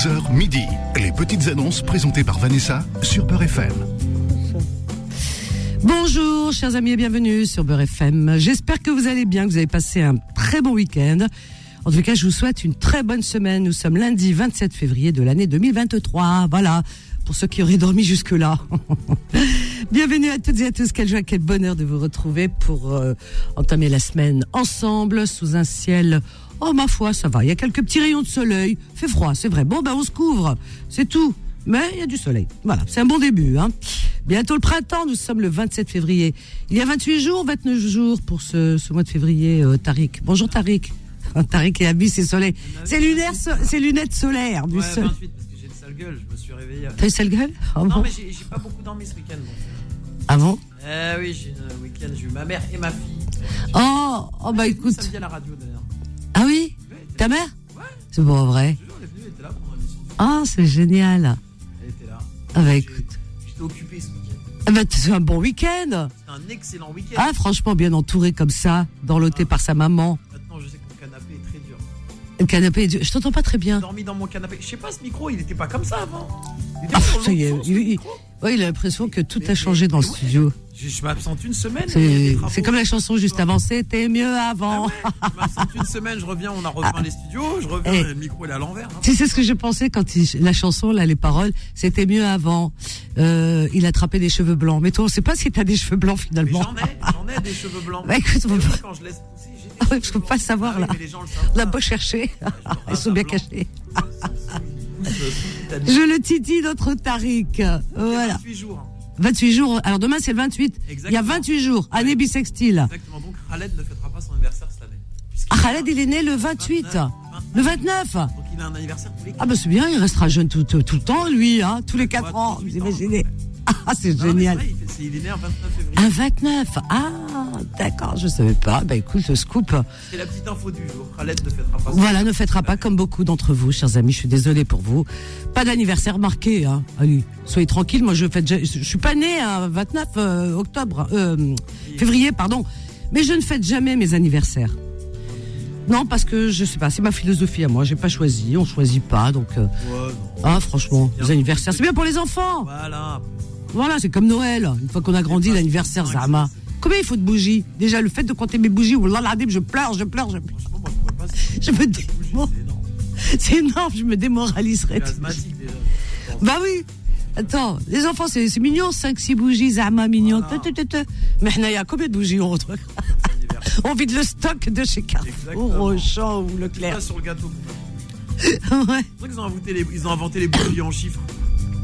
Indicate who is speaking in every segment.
Speaker 1: 11h midi. Les petites annonces présentées par Vanessa sur Beurre FM.
Speaker 2: Bonjour, chers amis, et bienvenue sur Beurre FM. J'espère que vous allez bien, que vous avez passé un très bon week-end. En tout cas, je vous souhaite une très bonne semaine. Nous sommes lundi 27 février de l'année 2023. Voilà, pour ceux qui auraient dormi jusque-là. Bienvenue à toutes et à tous. Quelle joie, quel bonheur de vous retrouver pour euh, entamer la semaine ensemble sous un ciel. Oh ma foi, ça va. Il y a quelques petits rayons de soleil. Fait froid, c'est vrai. Bon, ben on se couvre, c'est tout. Mais il y a du soleil. Voilà, c'est un bon début. Hein. Bientôt le printemps, nous sommes le 27 février. Il y a 28 jours, 29 jours pour ce, ce mois de février, euh, Tariq. Bonjour Tariq. Tariq est habillé, c'est soleil. C'est lunaire, c'est lunettes solaires du
Speaker 3: Ouais,
Speaker 2: sol.
Speaker 3: 28 parce que j'ai une sale gueule, je me suis réveillé.
Speaker 2: T'as une sale gueule? Ah
Speaker 3: Non,
Speaker 2: bon?
Speaker 3: mais j'ai pas beaucoup dormi ce week-end. donc.
Speaker 2: Ah bon?
Speaker 3: Eh oui, j'ai un week-end, j'ai eu ma mère et ma fille.
Speaker 2: Oh, oh bah
Speaker 3: Ça
Speaker 2: écoute.
Speaker 3: me dit à la radio d'ailleurs.
Speaker 2: Ah oui Ta mère
Speaker 3: Ouais,
Speaker 2: C'est pas vrai. Ah, c'est génial.
Speaker 3: Elle était là.
Speaker 2: Ah bah
Speaker 3: J'ai-
Speaker 2: écoute.
Speaker 3: J'étais occupé ce week-end.
Speaker 2: Ah bah c'est un bon week-end.
Speaker 3: C'était un excellent week-end.
Speaker 2: Ah franchement bien entouré comme ça, dorloté par sa maman.
Speaker 3: Maintenant, je sais que mon canapé est très dur.
Speaker 2: Le canapé, est dur. je t'entends pas très
Speaker 3: J'ai
Speaker 2: bien.
Speaker 3: dormi dans mon canapé. Je sais pas, ce micro, il était pas comme ça avant. Il était
Speaker 2: Ah,
Speaker 3: sur
Speaker 2: il-
Speaker 3: le
Speaker 2: il-
Speaker 3: micro.
Speaker 2: Ouais, il a l'impression que tout
Speaker 3: Mais-
Speaker 2: a changé dans le
Speaker 3: mais ouais.
Speaker 2: studio.
Speaker 3: Je, je m'absente une semaine.
Speaker 2: C'est comme la chanson juste avant, c'était mieux
Speaker 3: Ah
Speaker 2: avant.
Speaker 3: ouais, je m'absente une semaine, je reviens, on a repeint les studios, je reviens,
Speaker 2: Eh.
Speaker 3: le micro est à l'envers. hein.
Speaker 2: Tu sais ce que j'ai pensé quand il- la chanson, là, les paroles, c'était mieux avant. Euh, il attrapait des cheveux blancs. Mais toi, on sait pas si t'as des cheveux blancs finalement.
Speaker 3: j'en ai, j'en ai des cheveux blancs.
Speaker 2: Bah, écoute, on peut
Speaker 3: quand je laisse pousser, j'ai
Speaker 2: Ah je peux pas savoir,
Speaker 3: Ah
Speaker 2: là. On a
Speaker 3: pas.
Speaker 2: beau chercher, ils sont bien cachés.
Speaker 3: Je
Speaker 2: Je le titille notre Tariq. Voilà.
Speaker 3: 28 jours.
Speaker 2: 28 jours. Alors demain, c'est le 28. Il y a
Speaker 3: Exactement.
Speaker 2: 28 jours. Année bissextile.
Speaker 3: Exactement. Donc Khaled ne fêtera pas son anniversaire cette année.
Speaker 2: Ah, Khaled, il est né le 28.
Speaker 3: 29.
Speaker 2: Le 29.
Speaker 3: Donc il a un anniversaire tous les
Speaker 2: Ah, bah c'est bien, il restera jeune tout, tout, tout le temps, lui, hein, tous les 4
Speaker 3: Ouais,
Speaker 2: ans.
Speaker 3: 38
Speaker 2: Vous imaginez c'est génial.
Speaker 3: c'est vrai, il, fait- c'est- il est né un 29 février.
Speaker 2: Un 29. Ah, d'accord, je savais pas. Bah écoute, le scoop.
Speaker 3: C'est la petite info du jour. Khaled ne fêtera pas
Speaker 2: Voilà, ne fêtera pas comme beaucoup d'entre vous, chers amis. Je suis désolée pour vous. Pas d'anniversaire marqué, hein. Allez, soyez tranquilles. Moi, je fête, je, je suis pas née un 29 euh, octobre, euh, février, pardon. Mais je ne fête jamais mes anniversaires. Non, parce que je sais pas, c'est ma philosophie à moi. J'ai pas choisi, on choisit pas, donc. euh,
Speaker 3: Ouais, non.
Speaker 2: ah, franchement, les anniversaires, c'est bien pour les enfants.
Speaker 3: Voilà.
Speaker 2: Voilà, c'est comme Noël. Une fois qu'on a grandi, l'anniversaire, Zama. Combien il faut de bougies Déjà, le fait de compter mes bougies, wallah l'adib, je pleure, je pleure, je pleure.
Speaker 3: Franchement, moi, je
Speaker 2: me dé-
Speaker 3: C'est énorme.
Speaker 2: Je me démoraliserais. Bah oui. Attends, les enfants, c'est mignon, 5-6 bougies, Zama, mignon. Mais il y a combien de bougies on retrouve. On vide le stock de chez Carrefour. Auchan ou Leclerc.
Speaker 3: Sur le gâteau.
Speaker 2: Ouais.
Speaker 3: C'est vrai qu'ils ont inventé les, ils ont inventé les bougies en chiffres.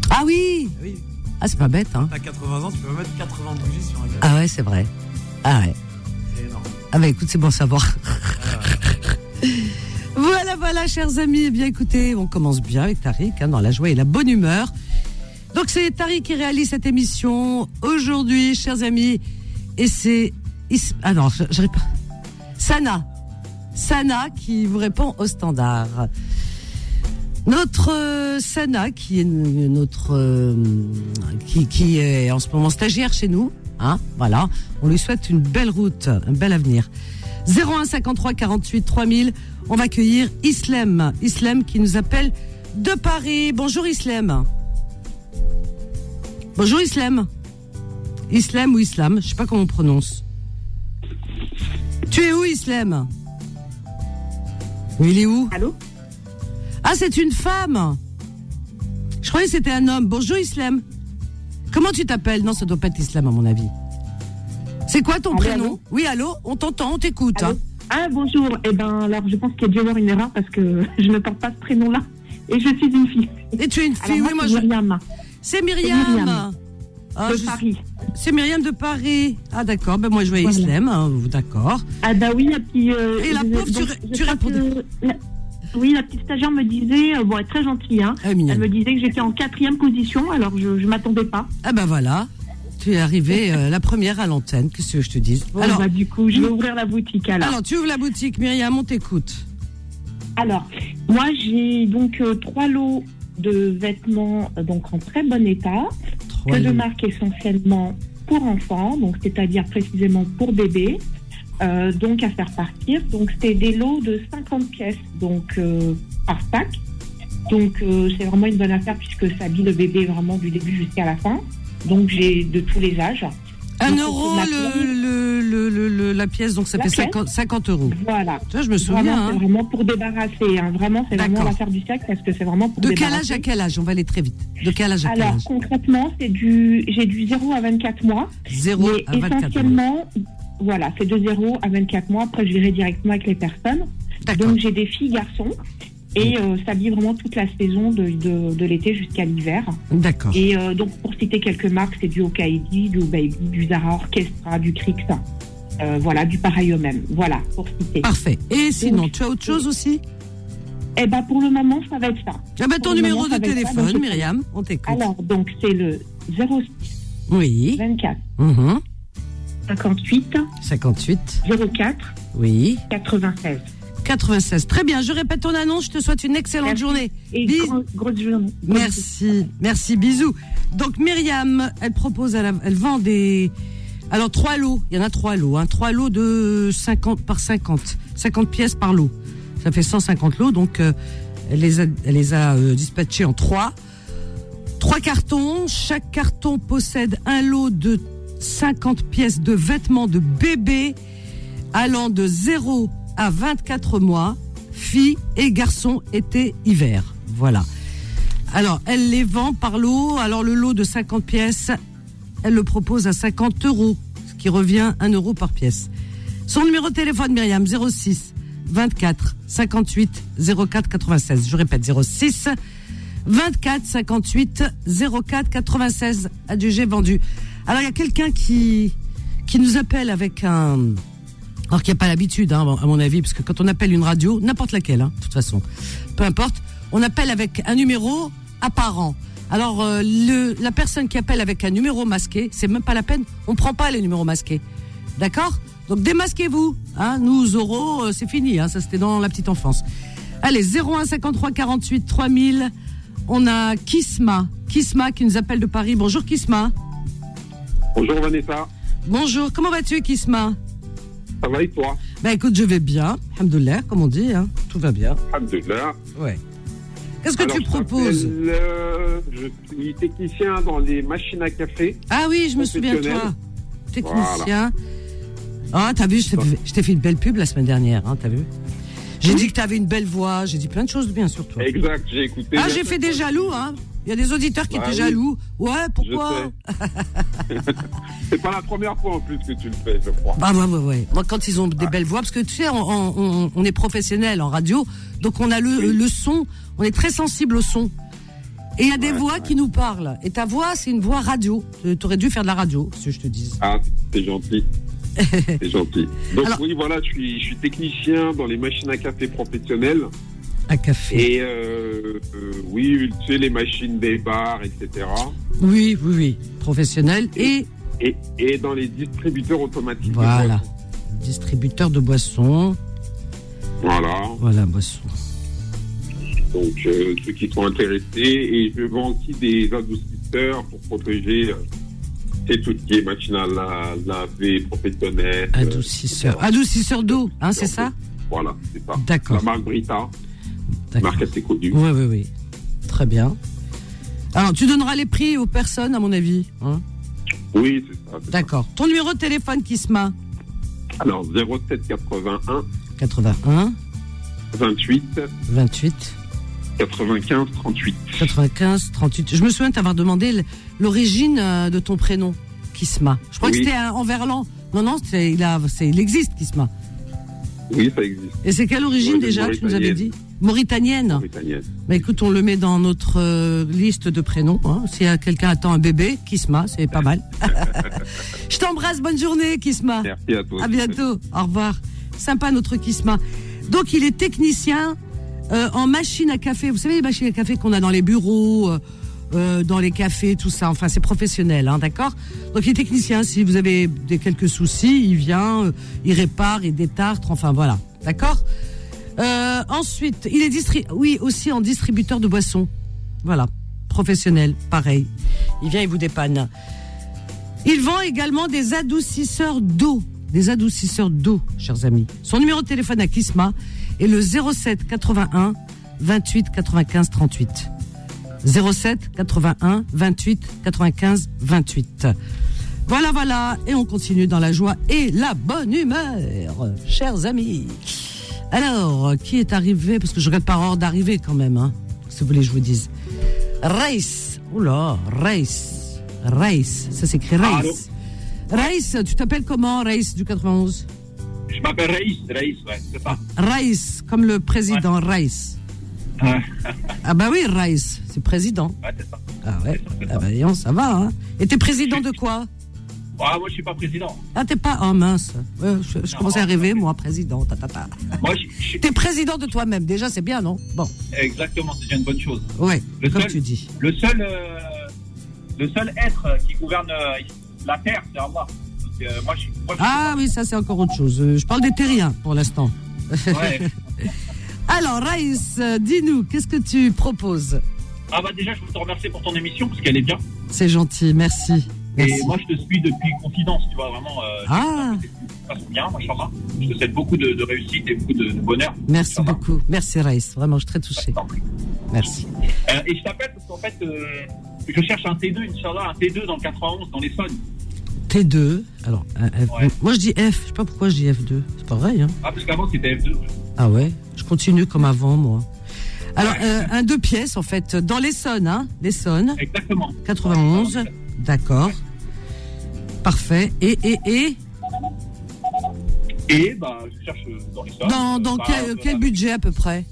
Speaker 2: Ah oui
Speaker 3: Ah Oui,
Speaker 2: Ah, c'est pas bête, hein
Speaker 3: t'as 80 ans, tu peux mettre 80 bougies sur un gâteau.
Speaker 2: Ah ouais, c'est vrai. Ah ouais.
Speaker 3: C'est énorme.
Speaker 2: Ah bah écoute, c'est bon à savoir.
Speaker 3: Ah,
Speaker 2: Voilà, voilà, chers amis. Eh bien, écoutez, on commence bien avec Tariq, hein, dans la joie et la bonne humeur. Donc, c'est Tariq qui réalise cette émission aujourd'hui, chers amis. Et c'est... Ah non, je j'arrive pas. Sana. Sana qui vous répond au standard. Notre euh, Sana, qui est notre... euh, qui, est en ce moment stagiaire chez nous. Hein, voilà. On lui souhaite une belle route, un bel avenir. 01 53 48 3000. On va accueillir Islem. Islem qui nous appelle de Paris. Bonjour Islem. Bonjour Islem. Islem ou Islam, je sais pas comment on prononce. Tu es où Islem? Oui, il est où?
Speaker 4: Allô?
Speaker 2: Ah, c'est une femme. Je croyais que c'était un homme. Bonjour Islem. Comment tu t'appelles? Non, ça doit pas être Islam à mon avis. C'est quoi ton
Speaker 4: Allô,
Speaker 2: prénom?
Speaker 4: allô?
Speaker 2: Oui, allô? On t'entend, on t'écoute. Hein.
Speaker 4: Ah bonjour, eh ben alors je pense qu'il y a dû y avoir une erreur parce que je ne porte pas ce prénom-là et je suis une fille.
Speaker 2: Et tu es une
Speaker 4: Alors
Speaker 2: fille,
Speaker 4: moi,
Speaker 2: oui, moi
Speaker 4: c'est
Speaker 2: je.
Speaker 4: Myriam
Speaker 2: C'est Myriam.
Speaker 4: Myriam.
Speaker 2: Ah,
Speaker 4: de
Speaker 2: je-
Speaker 4: Paris.
Speaker 2: C'est Myriam de Paris. Ah d'accord, ben moi je vois
Speaker 4: Voilà.
Speaker 2: Islam, hein, d'accord.
Speaker 4: Ah bah oui, la petite... euh,
Speaker 2: Et la pauvre, tu
Speaker 4: je
Speaker 2: tu
Speaker 4: crois
Speaker 2: répondais.
Speaker 4: que la- Oui, la petite stagiaire me disait, euh, bon, elle est très gentille, hein,
Speaker 2: Ah,
Speaker 4: elle me disait que j'étais en quatrième position, alors je ne m'attendais pas.
Speaker 2: Ah ben voilà, tu es arrivée euh, la première à l'antenne, qu'est-ce que je te dis
Speaker 4: Bon,
Speaker 2: Alors,
Speaker 4: bah, du coup, je vais ouvrir la boutique alors.
Speaker 2: alors tu ouvres la boutique, Myriam, on t'écoute.
Speaker 4: Alors, moi, j'ai donc euh, trois lots de vêtements euh, donc en très bon état,
Speaker 2: Trois
Speaker 4: que de
Speaker 2: lots.
Speaker 4: marque essentiellement pour enfants, donc c'est-à-dire précisément pour bébés, euh, donc à faire partir. Donc c'était des lots de 50 pièces donc euh, par pack. Donc euh, c'est vraiment une bonne affaire puisque ça habille le bébé vraiment du début jusqu'à la fin. Donc j'ai de tous les âges.
Speaker 2: Un
Speaker 4: Donc,
Speaker 2: euro le, le, le, la pièce, donc ça
Speaker 4: La
Speaker 2: fait
Speaker 4: pièce
Speaker 2: 50, 50 euros.
Speaker 4: Voilà.
Speaker 2: Vois, je me
Speaker 4: Vraiment,
Speaker 2: souviens.
Speaker 4: c'est
Speaker 2: hein.
Speaker 4: vraiment pour débarrasser. hein. Vraiment, c'est vraiment l'affaire du siècle parce que c'est vraiment pour
Speaker 2: De quel
Speaker 4: débarrasser.
Speaker 2: âge à quel âge? On va aller très vite. De quel âge à quel
Speaker 4: Alors
Speaker 2: âge?
Speaker 4: concrètement, c'est du j'ai du 0 à 24 mois.
Speaker 2: 0
Speaker 4: mais
Speaker 2: à 24 euros.
Speaker 4: essentiellement, voilà, c'est de 0 à 24 mois. Après, je verrai directement avec les personnes. Donc j'ai des filles, garçons. Et euh, ça habille vraiment toute la saison de, de, de l'été jusqu'à l'hiver.
Speaker 2: D'accord.
Speaker 4: Et euh, donc pour citer quelques marques, c'est du Okaidi, du Baby, du Zara Orchestra, du Crix. Euh, voilà, du pareil au même. Voilà, pour citer.
Speaker 2: Parfait. Et sinon,
Speaker 4: Donc,
Speaker 2: tu as autre chose aussi?
Speaker 4: Eh ben pour le moment, ça va être ça.
Speaker 2: Ah bah, ton numéro
Speaker 4: moment,
Speaker 2: de
Speaker 4: ça ça,
Speaker 2: téléphone,
Speaker 4: je-
Speaker 2: Myriam, on t'écoute.
Speaker 4: Alors, donc c'est le 06
Speaker 2: Oui.
Speaker 4: 24
Speaker 2: Mhm.
Speaker 4: 58
Speaker 2: 58.
Speaker 4: 04
Speaker 2: Oui.
Speaker 4: 96.
Speaker 2: 96. Très bien. Je répète ton annonce. Je te souhaite une excellente
Speaker 4: Merci.
Speaker 2: journée.
Speaker 4: Et
Speaker 2: Bis-
Speaker 4: gros- grosse journée.
Speaker 2: Merci, merci, bisous. Donc Myriam, elle propose, elle, elle vend des, alors trois lots, il y en a trois lots, hein, trois lots de 50 par 50, 50 pièces par lot. Ça fait 150 lots, donc euh, elle les a, elle les a euh, dispatchés en trois, trois cartons. Chaque carton possède un lot de 50 pièces de vêtements de bébé allant de 0 à 24 mois, filles et garçons été hiver. Voilà. Alors, elle les vend par lot. Alors, le lot de 50 pièces, elle le propose à 50 euros, ce qui revient 1 euro par pièce. Son numéro de téléphone, Myriam, 06 24 58 04 96. Je répète, 06 24 58 04 96. Adjugé vendu. Alors, il y a quelqu'un qui, qui nous appelle avec un, alors qu'il n'y a pas l'habitude, hein, à mon avis, parce que quand on appelle une radio, n'importe laquelle, hein, de toute façon, peu importe, on appelle avec un numéro apparent. Alors, euh, le, la personne qui appelle avec un numéro masqué, c'est même pas la peine, on prend pas les numéros masqués. D'accord? Donc, démasquez-vous. Hein, nous, euros, euh, c'est fini, hein, ça c'était dans la petite enfance. Allez, 01 53 48 3000. On a Kisma. Kisma qui nous appelle de Paris. Bonjour Kisma.
Speaker 5: Bonjour Vanessa,
Speaker 2: Bonjour, comment vas-tu Kisma?
Speaker 5: Ça va et toi?
Speaker 2: Bah écoute, je vais bien, alhamdoulilah, comme on dit, hein. tout va bien.
Speaker 5: Alhamdulillah.
Speaker 2: Ouais. Qu'est-ce que
Speaker 5: Alors,
Speaker 2: tu
Speaker 5: je
Speaker 2: proposes?
Speaker 5: euh, Je suis technicien dans les machines à café.
Speaker 2: Ah oui, je me souviens de toi. Technicien. Ah, t'as vu, je t'ai fait- une belle pub la semaine dernière, hein, t'as vu? J'ai dit que t'avais une belle voix, j'ai dit plein de choses de bien sur toi.
Speaker 5: Exact, j'ai écouté.
Speaker 2: Ah, j'ai fait des jaloux, hein. Il y a des auditeurs qui
Speaker 5: Bah
Speaker 2: étaient
Speaker 5: oui.
Speaker 2: jaloux. Ouais, pourquoi
Speaker 5: C'est pas la première fois en plus que tu le fais, je crois.
Speaker 2: Bah ouais, ouais, ouais. Moi, quand ils ont des belles voix, parce que tu sais, on, on, on est professionnel en radio, donc on a le, le son, on est très sensible au son. Et il y a des
Speaker 5: Ouais,
Speaker 2: voix
Speaker 5: ouais.
Speaker 2: qui nous parlent. Et ta voix, c'est une voix radio. Tu aurais dû faire de la radio, si je te dis.
Speaker 5: Ah, c'est gentil. c'est gentil. Donc
Speaker 2: Alors-
Speaker 5: oui, voilà, je suis, je suis technicien dans les machines à café professionnelles.
Speaker 2: Un café.
Speaker 5: Et euh, euh, oui, tu sais, les machines des bars, etc.
Speaker 2: Oui, oui, oui. Professionnel et
Speaker 5: Et, et dans les distributeurs automatiques.
Speaker 2: Voilà.
Speaker 5: boissons.
Speaker 2: distributeur de boissons.
Speaker 5: Voilà.
Speaker 2: Voilà, boissons.
Speaker 5: Donc, euh, ceux qui sont intéressés. Et je vends aussi des adoucisseurs pour protéger c'est tout ce qui est machine à la- laver, professionnelle.
Speaker 2: Adoucisseur. Adoucisseur d'eau, hein, c'est ça
Speaker 5: Voilà, c'est ça.
Speaker 2: D'accord.
Speaker 5: La marque Brita,
Speaker 2: D'accord.
Speaker 5: Marque assez connue.
Speaker 2: Oui, oui, oui. Très bien. Alors, tu donneras les prix aux personnes, à mon avis. hein?
Speaker 5: Oui, c'est ça.
Speaker 2: D'accord. Ton numéro de téléphone, Kisma
Speaker 5: Alors, 07 81
Speaker 2: 81
Speaker 5: 28
Speaker 2: 28
Speaker 5: 95 38.
Speaker 2: 95 38. Je me souviens t'avoir demandé l'origine euh, de ton prénom, Kisma. Je crois que c'était en verlan. Non, non, il, a, il existe, Kisma.
Speaker 5: Oui, ça existe.
Speaker 2: Et c'est quelle origine
Speaker 5: Ouais,
Speaker 2: déjà, tu nous avais dit? Mauritanienne.
Speaker 5: Mauritanienne.
Speaker 2: Bah écoute, on le met dans notre euh, liste de prénoms. Hein. Si euh, quelqu'un attend un bébé, Kisma, c'est pas mal. Je t'embrasse, bonne journée, Kisma.
Speaker 5: Merci à toi.
Speaker 2: À bientôt. Au revoir. Sympa notre Kisma. Donc il est technicien euh, en machine à café. Vous savez les machines à café qu'on a dans les bureaux, euh, dans les cafés, tout ça. Enfin c'est professionnel, hein, d'accord? Donc il est technicien. Si vous avez des quelques soucis, il vient, il répare, il détartre. Enfin voilà, d'accord? Euh, ensuite, il est distri aussi en distributeur de boissons. Voilà, professionnel, pareil. Il vient, il vous dépanne. Il vend également des adoucisseurs d'eau. Des adoucisseurs d'eau, chers amis. Son numéro de téléphone à Kisma est le 07 81 28 95 38. 07 81 28 95 28. Voilà, voilà, et on continue dans la joie et la bonne humeur, chers amis. Alors, qui est arrivé Parce que je regarde par ordre d'arrivée quand même, hein, si vous voulez que je vous dise. Race, oula, Race, Race, ça s'écrit Race. Race, tu t'appelles comment, Race du 91
Speaker 6: Je m'appelle Raïs, Raïs, ouais, c'est ça.
Speaker 2: Race, comme le président Race.
Speaker 6: Ouais,
Speaker 2: Ah bah oui, Race, c'est président.
Speaker 6: ouais, c'est ça.
Speaker 2: Ah ouais, ah bah ça va, hein. Et t'es président de quoi?
Speaker 6: Ah, moi, je suis pas président.
Speaker 2: Ah, t'es pas. Oh mince. Je, je commençais à rêver, moi, président. Ta, ta, ta.
Speaker 6: Moi, je, je suis
Speaker 2: T'es président de toi-même, déjà, c'est bien, non? Bon,
Speaker 6: exactement, c'est déjà une bonne chose. Le
Speaker 2: comme
Speaker 6: seul-
Speaker 2: tu dis.
Speaker 6: Le seul, euh, le seul être qui gouverne euh, la terre, c'est Allah. Donc, euh, moi, je
Speaker 2: Ah oui, ça, c'est encore autre chose. Euh, Je parle des terriens, pour l'instant.
Speaker 6: Ouais.
Speaker 2: Alors, Raïs, euh, dis-nous, qu'est-ce que tu proposes?
Speaker 6: Ah bah déjà, je veux te remercier pour ton émission parce qu'elle est bien.
Speaker 2: C'est gentil, merci. Merci.
Speaker 6: Et moi, je te suis depuis Confidence, tu vois, vraiment. Euh,
Speaker 2: Ah.
Speaker 6: Ça passe bien, machallah. Je te souhaite beaucoup de, de réussite et beaucoup de, de bonheur.
Speaker 2: Merci beaucoup. Merci, Raïs. Vraiment, je suis très touchée. Merci.
Speaker 6: Euh, et je t'appelle parce qu'en fait, euh, je cherche un T2, Inch'Allah, un T2 dans le 91, dans l'Essonne.
Speaker 2: T2. Alors, un F.
Speaker 6: Ouais.
Speaker 2: moi, je dis F. Je sais pas pourquoi je dis F2. C'est pas vrai, hein
Speaker 6: Ah, parce qu'avant, c'était F2.
Speaker 2: Ah ouais? Je continue comme avant, moi. Alors, euh, un deux pièces, en fait, dans l'Essonne, hein L'Essonne,
Speaker 6: Exactement.
Speaker 2: 91. D'accord. Parfait. Et, et, et
Speaker 6: Et bah, je cherche dans l'Essonne.
Speaker 2: Dans, dans
Speaker 6: Bah,
Speaker 2: quel,
Speaker 6: euh,
Speaker 2: quel budget à peu près?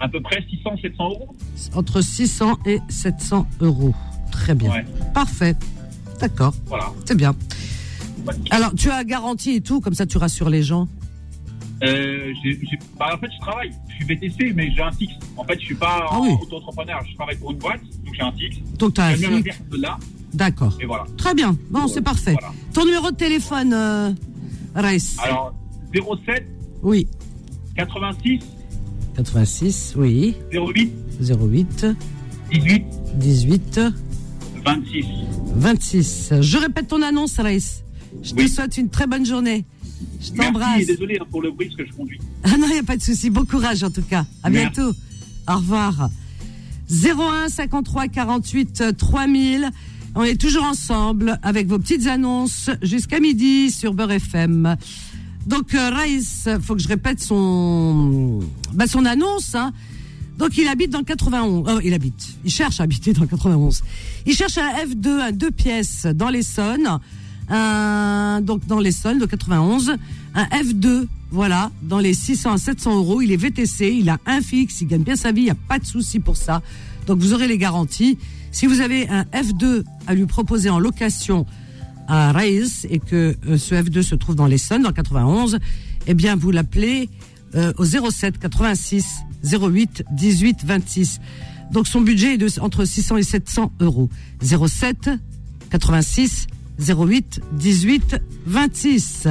Speaker 6: À peu près 600, 700 euros.
Speaker 2: Entre 600 et 700 euros. Très bien.
Speaker 6: Ouais.
Speaker 2: Parfait. D'accord.
Speaker 6: Voilà.
Speaker 2: C'est bien.
Speaker 6: Ouais.
Speaker 2: Alors, tu as garantie et tout, comme ça tu rassures les gens?
Speaker 6: Euh, bah, en fait, je travaille. Je suis VTC, mais j'ai un fixe. En fait, je suis pas
Speaker 2: Ah oui.
Speaker 6: auto-entrepreneur. Je travaille pour une boîte, donc j'ai un fixe.
Speaker 2: Donc, tu as un fixe.
Speaker 6: là,
Speaker 2: D'accord.
Speaker 6: et voilà.
Speaker 2: Très bien. Bon, c'est parfait.
Speaker 6: Voilà.
Speaker 2: Ton numéro de téléphone, euh,
Speaker 6: Alors, 07
Speaker 2: Oui.
Speaker 6: 86
Speaker 2: 86, oui.
Speaker 6: 08
Speaker 2: 08
Speaker 6: 18
Speaker 2: 18
Speaker 6: 26.
Speaker 2: 26. Je répète ton annonce, Raïs. Je te souhaite une très bonne journée. Je t'embrasse.
Speaker 6: désolé hein, pour le bruit parce que je conduis.
Speaker 2: Ah non, il n'y a pas de souci. Bon courage en tout cas. À
Speaker 6: Merci.
Speaker 2: bientôt. Au revoir. 01 53 48 3000. On est toujours ensemble avec vos petites annonces jusqu'à midi sur Beurre FM. Donc euh, Raïs, faut que je répète son bah, son annonce. Hein. Donc il habite dans le 91. Euh, il habite. Il cherche à habiter dans le 91. Il cherche un F2, un deux pièces dans l'Essonne. Donc dans l'Essonne de 91. Un F2, voilà, dans les 600 à 700 euros. Il est VTC, il a un fixe, il gagne bien sa vie, il n'y a pas de souci pour ça. Donc vous aurez les garanties. Si vous avez un F2 à lui proposer en location à Reis et que euh, ce F2 se trouve dans l'Essonne, dans le 91, eh bien vous l'appelez euh, au 07 86 08 18 26. Donc son budget est entre 600 et 700 euros. 07 86 08 18 26.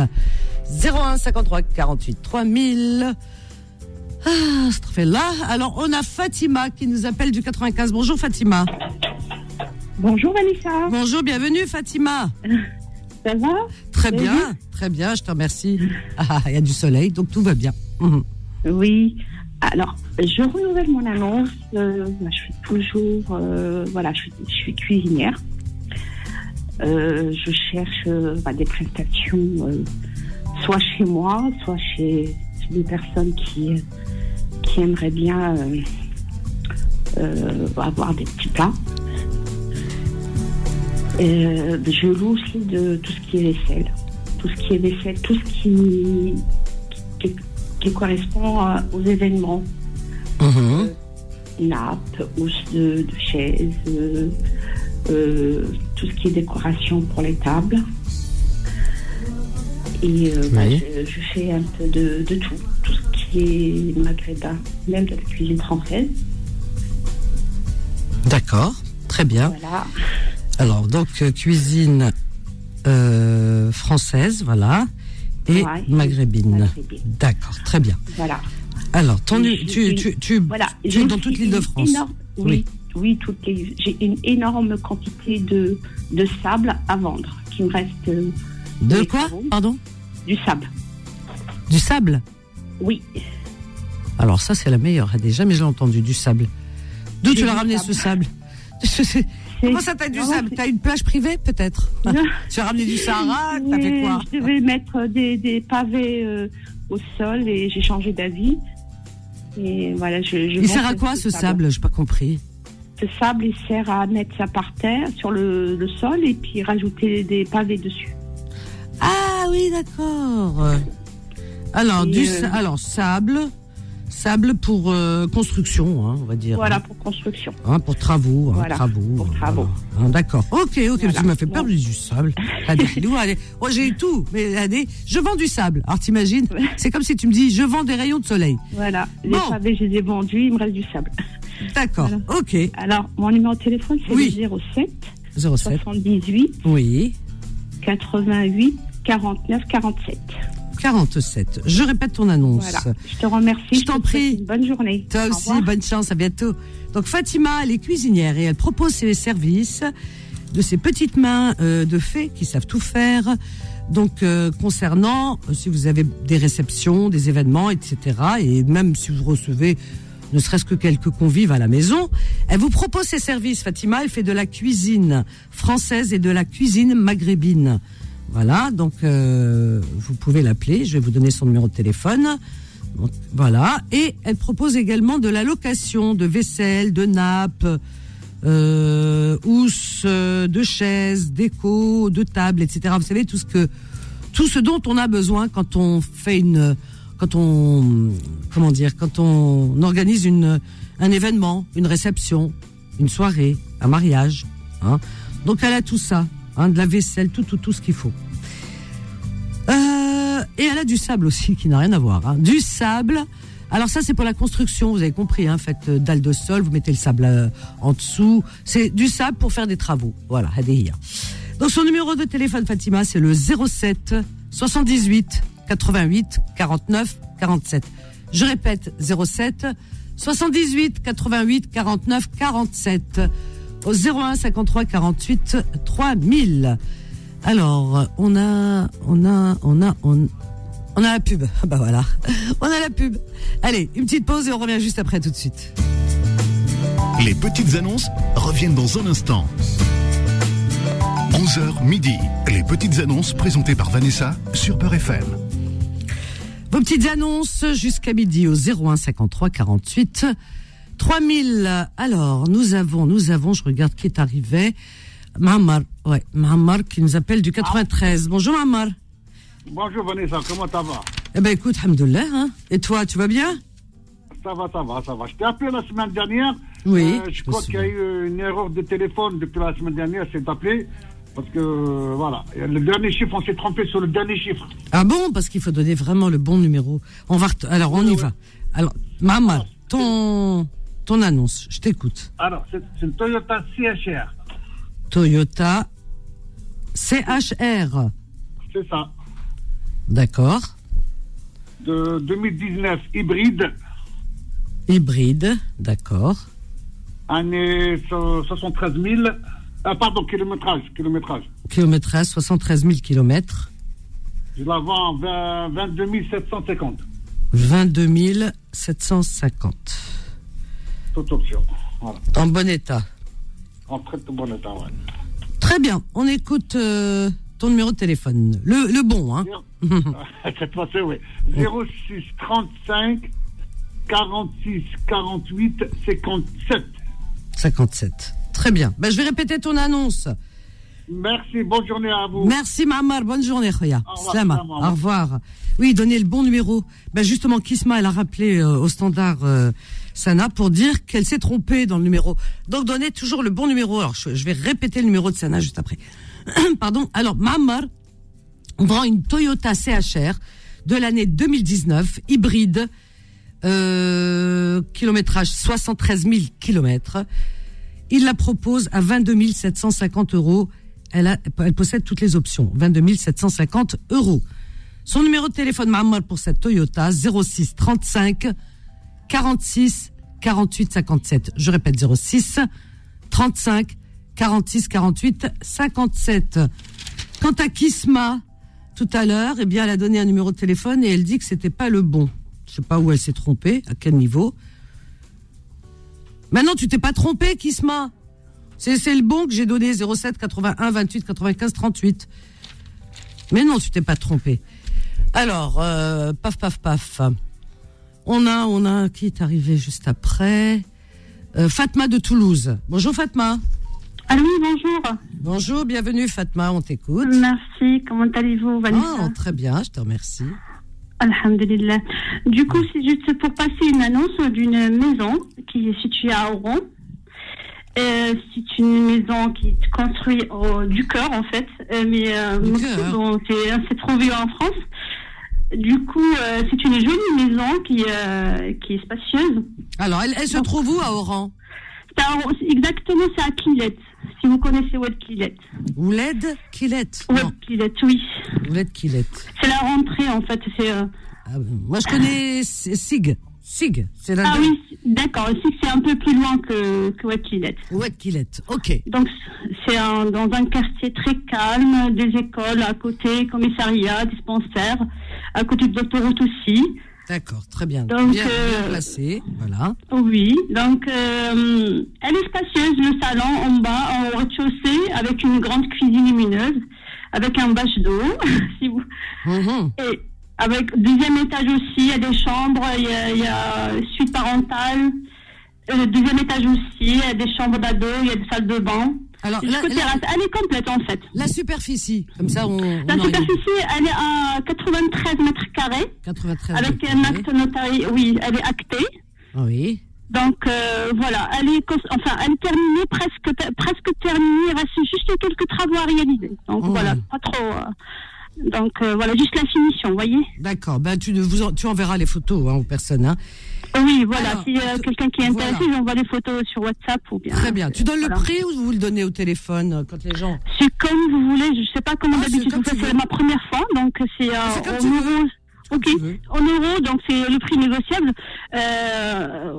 Speaker 2: 01 53 48 3000. Ah, là. Alors on a Fatima qui nous appelle du 95. Bonjour Fatima.
Speaker 7: Bonjour Vanessa,
Speaker 2: Bonjour, bienvenue Fatima.
Speaker 7: ça va?
Speaker 2: Très bien, très bien, je te remercie. Ah, il y a du soleil, donc tout va bien. Mhm.
Speaker 7: Oui. Alors, je renouvelle mon annonce. Euh, je suis toujours, euh, voilà, je suis, je suis cuisinière. Euh, je cherche bah, des prestations, soit chez moi, soit chez, chez des personnes qui, qui aimeraient bien avoir des petits plats. Euh, je loue aussi de tout ce qui est vaisselle, tout ce qui est vaisselle, tout ce qui, qui, qui correspond aux événements, nappes, housses de, de chaises, euh, euh, tout ce qui est décoration pour les tables. Et euh, bah, je, je fais un peu de, de tout, tout ce qui est maghrébin, même de la cuisine française.
Speaker 2: D'accord, très bien.
Speaker 7: Voilà.
Speaker 2: Alors, donc, euh, cuisine euh, française, voilà, et
Speaker 7: Ouais.
Speaker 2: maghrébine.
Speaker 7: Maghrébine.
Speaker 2: D'accord, très bien.
Speaker 7: Voilà.
Speaker 2: Alors, ton, tu, tu, tu,
Speaker 7: Voilà.
Speaker 2: tu es dans toute l'île de France.
Speaker 7: énorme- oui, oui, j'ai une énorme quantité de, de sable à vendre qui me reste euh,
Speaker 2: De quoi
Speaker 7: travaux.
Speaker 2: Pardon?
Speaker 7: Du sable.
Speaker 2: Du sable?
Speaker 7: Oui,
Speaker 2: Alors ça, c'est la meilleure. Hadé. Jamais je l'ai entendu, du sable. D'où tu l'as ramené
Speaker 4: sable.
Speaker 2: ce sable Comment ça t'as du
Speaker 4: Non,
Speaker 2: sable T'as une plage privée peut-être. Tu as ramené du Sahara T'as fait quoi
Speaker 4: Je devais mettre des, des pavés euh, au sol et j'ai changé d'avis. Et voilà, je, je
Speaker 2: Il sert à quoi ce sable J'ai pas compris.
Speaker 4: Ce sable, il sert à mettre ça par terre, sur le, le sol, et puis rajouter des pavés dessus.
Speaker 2: Ah oui, d'accord. Alors,
Speaker 4: Et,
Speaker 2: du
Speaker 4: euh,
Speaker 2: alors sable, sable pour euh, construction, hein, on va dire.
Speaker 4: Voilà,
Speaker 2: hein.
Speaker 4: pour construction.
Speaker 2: Hein, pour travaux, hein,
Speaker 4: Voilà,
Speaker 2: travaux.
Speaker 4: pour
Speaker 2: hein,
Speaker 4: travaux.
Speaker 2: voilà. Hein, D'accord. Ok, ok, que tu m'as fait peur j'ai du sable. Moi, j'ai eu tout, mais allez, je vends du sable. Alors, t'imagines. C'est comme si tu me dis, je vends des rayons de soleil.
Speaker 4: Voilà, les
Speaker 2: Bon.
Speaker 4: pavés, je les ai vendus, il me reste du sable.
Speaker 2: D'accord.
Speaker 4: Voilà.
Speaker 2: Ok.
Speaker 4: Alors, mon numéro de téléphone, c'est
Speaker 2: Oui.
Speaker 4: le 07
Speaker 2: 07.
Speaker 4: 78
Speaker 2: Oui.
Speaker 4: 88 49 47.
Speaker 2: 47. Je répète ton annonce.
Speaker 4: Voilà. Je te remercie.
Speaker 2: Je t'en prie.
Speaker 4: Une bonne journée.
Speaker 2: Toi
Speaker 4: Au
Speaker 2: aussi,
Speaker 4: revoir.
Speaker 2: bonne chance, à bientôt. Donc Fatima, elle est cuisinière et elle propose ses services de ses petites mains euh, de fées qui savent tout faire. Donc euh, concernant euh, si vous avez des réceptions, des événements, etc. Et même si vous recevez ne serait-ce que quelques convives à la maison, elle vous propose ses services. Fatima, elle fait de la cuisine française et de la cuisine maghrébine. Voilà, donc euh, vous pouvez l'appeler. Je vais vous donner son numéro de téléphone. Voilà. Et elle propose également de la location de vaisselle, de nappes, euh, euh, de chaises, déco, de tables, etc. Vous savez tout ce que, tout ce dont on a besoin quand on fait une, quand on, comment dire, quand on organise une, un événement, une réception, une soirée, un mariage. Hein. Donc elle a tout ça, hein, de la vaisselle, tout, tout, tout ce qu'il faut. Euh, et elle a du sable aussi, qui n'a rien à voir. hein. Du sable. Alors ça, c'est pour la construction, vous avez compris. Hein, faites euh, dalle de sol, vous mettez le sable euh, en dessous. C'est du sable pour faire des travaux. Voilà, Hadehiya. Donc son numéro de téléphone, Fatima, c'est le 07 78 88 49 47. Je répète, 07 78 88 49 47 au 01 53 48 3000. Alors, on a, on a, on a, on, on a la pub. Ah Bah voilà, on a la pub. Allez, une petite pause et on revient juste après tout de suite.
Speaker 1: Les petites annonces reviennent dans un instant. 11h midi. Les petites annonces présentées par Vanessa sur Peur FM.
Speaker 2: Vos petites annonces jusqu'à midi au 01 53 48 3000. Alors, nous avons, nous avons, je regarde qui est arrivé. Mahamar, ouais, Mahamar qui nous appelle du 93. Bonjour Mahamar.
Speaker 8: Bonjour Vanessa, comment ça va?
Speaker 2: Eh ben écoute, Hamdoulah, hein. Et toi, tu vas bien?
Speaker 8: Ça va, ça va, ça va. Je t'ai appelé la semaine dernière.
Speaker 2: Oui,
Speaker 8: Euh,
Speaker 2: je
Speaker 8: crois qu'il y a eu une erreur de téléphone depuis la semaine dernière, c'est appelé. Parce que, euh, voilà, le dernier chiffre, on s'est trompé sur le dernier chiffre.
Speaker 2: Ah bon? Parce qu'il faut donner vraiment le bon numéro. On va, alors on y va. Alors, Mahamar, ton, ton annonce, je t'écoute.
Speaker 8: Alors, c'est une Toyota CHR.
Speaker 2: Toyota CHR.
Speaker 8: C'est ça.
Speaker 2: D'accord.
Speaker 8: De 2019, hybride,
Speaker 2: Hybride, d'accord.
Speaker 8: année so- 73 000. Ah, pardon, kilométrage, kilométrage.
Speaker 2: Kilométrage 73 000 kilomètres.
Speaker 8: Je la vends 20 22 750.
Speaker 2: 22 750.
Speaker 8: Toute option. Voilà.
Speaker 2: En bon état.
Speaker 8: En très bon état, ouais.
Speaker 2: Très bien. On écoute euh, ton numéro de téléphone. Le, le bon, hein.
Speaker 8: Cette fois, oui. 06 35 46 48 57.
Speaker 2: 57. Très bien. Ben, je vais répéter ton annonce.
Speaker 8: Merci, bonne journée à vous.
Speaker 2: Merci Mamar, bonne journée Khoya.
Speaker 8: Au revoir,
Speaker 2: Slama.
Speaker 8: Slama.
Speaker 2: Au revoir. Oui, donnez le bon numéro. Ben justement, Kisma, elle a rappelé euh, au standard euh, Sana pour dire qu'elle s'est trompée dans le numéro. Donc donnez toujours le bon numéro. Alors je, je vais répéter le numéro de Sana juste après. Pardon. Alors Mamar, vend une Toyota CHR de l'année 2019, hybride, euh, kilométrage 73 000 kilomètres. Il la propose à 22 750 euros. Elle, a, elle possède toutes les options. 22 750 euros. Son numéro de téléphone Mahamar pour cette Toyota 06 35 46 48 57. Je répète 06 35 46 48 57. Quant à Kisma, tout à l'heure, eh bien, elle a donné un numéro de téléphone et elle dit que c'était pas le bon. Je sais pas où elle s'est trompée, à quel niveau. Maintenant, tu t'es pas trompé, Kisma. C'est le bon que j'ai donné 07 81 28 95 38. Mais non, tu t'es pas trompé. Alors, euh, paf paf paf. On a on a qui est arrivé juste après? Euh, Fatma de Toulouse. Bonjour Fatma.
Speaker 9: Allô, oui, bonjour.
Speaker 2: Bonjour, bienvenue Fatma, on t'écoute.
Speaker 9: Merci. Comment allez-vous, Vanessa?
Speaker 2: Oh, très bien, je te remercie.
Speaker 9: Alhamdulillah. Du coup, c'est juste pour passer une annonce d'une maison qui est située à Oran. Euh, c'est une maison qui est construite au- du cœur, en fait. Euh, mais euh, c'est c'est trouvé en France. Du coup, c'est une jolie maison qui, qui est spacieuse.
Speaker 2: Alors, elle, elle se trouve où à Oran?
Speaker 9: exactement, c'est à Quillette. Si vous connaissez Wed Quillette.
Speaker 2: Ouled Killet.
Speaker 9: Wed
Speaker 2: Non,
Speaker 9: Quillette, oui.
Speaker 2: Ouled Killet.
Speaker 9: C'est la rentrée, en fait. Euh,
Speaker 2: Ah, moi, je connais Sig. Sig, c'est la
Speaker 9: Ah oui, d'accord. Ici, c'est un peu plus loin que, que Wakilet.
Speaker 2: Ok.
Speaker 9: Donc, c'est dans un quartier très calme, des écoles à côté, commissariat, dispensaire, à côté de l'autoroute aussi.
Speaker 2: D'accord, très bien.
Speaker 9: Donc,
Speaker 2: bien,
Speaker 9: euh,
Speaker 2: bien placé, voilà.
Speaker 9: Oui, donc euh, elle est spacieuse, le salon en bas, en rez-de-chaussée, avec une grande cuisine lumineuse, avec un bâche d'eau, si vous...
Speaker 2: Mhm.
Speaker 9: Et avec deuxième étage aussi, il y a des chambres, il y a, il y a suite parentale. Euh, Le deuxième étage aussi, il y a des chambres d'ado, il y a des salles de bain.
Speaker 2: Alors, la, la-
Speaker 9: terrasse. Elle est complète en fait.
Speaker 2: la superficie, comme ça, on,
Speaker 9: La superficie, elle est à 93 mètres carrés,
Speaker 2: 93
Speaker 9: avec
Speaker 2: mètres
Speaker 9: un
Speaker 2: carrés.
Speaker 9: acte notarié. Oui, elle est actée.
Speaker 2: Oui,
Speaker 9: Donc euh, voilà, elle est enfin elle est terminée presque presque terminée, il reste juste quelques travaux à réaliser. Donc
Speaker 2: Oh.
Speaker 9: voilà, pas trop. euh, donc euh, voilà, juste la finition, vous voyez.
Speaker 2: d'accord. Ben, tu, vous en- tu enverras les photos hein, aux personnes. Hein.
Speaker 9: Oui, voilà.
Speaker 2: Alors,
Speaker 9: si euh, quelqu'un qui est
Speaker 2: voilà.
Speaker 9: intéressé, j'envoie des photos sur WhatsApp ou bien.
Speaker 2: Très bien. Tu donnes
Speaker 9: voilà.
Speaker 2: le prix ou vous le donnez au téléphone euh, quand les gens
Speaker 9: C'est comme vous voulez. Je sais pas comment
Speaker 2: Ah, c'est
Speaker 9: d'habitude vous faites. C'est ma première fois, donc c'est euh, en euros. Ok, en euros, donc c'est le prix négociable. Euh,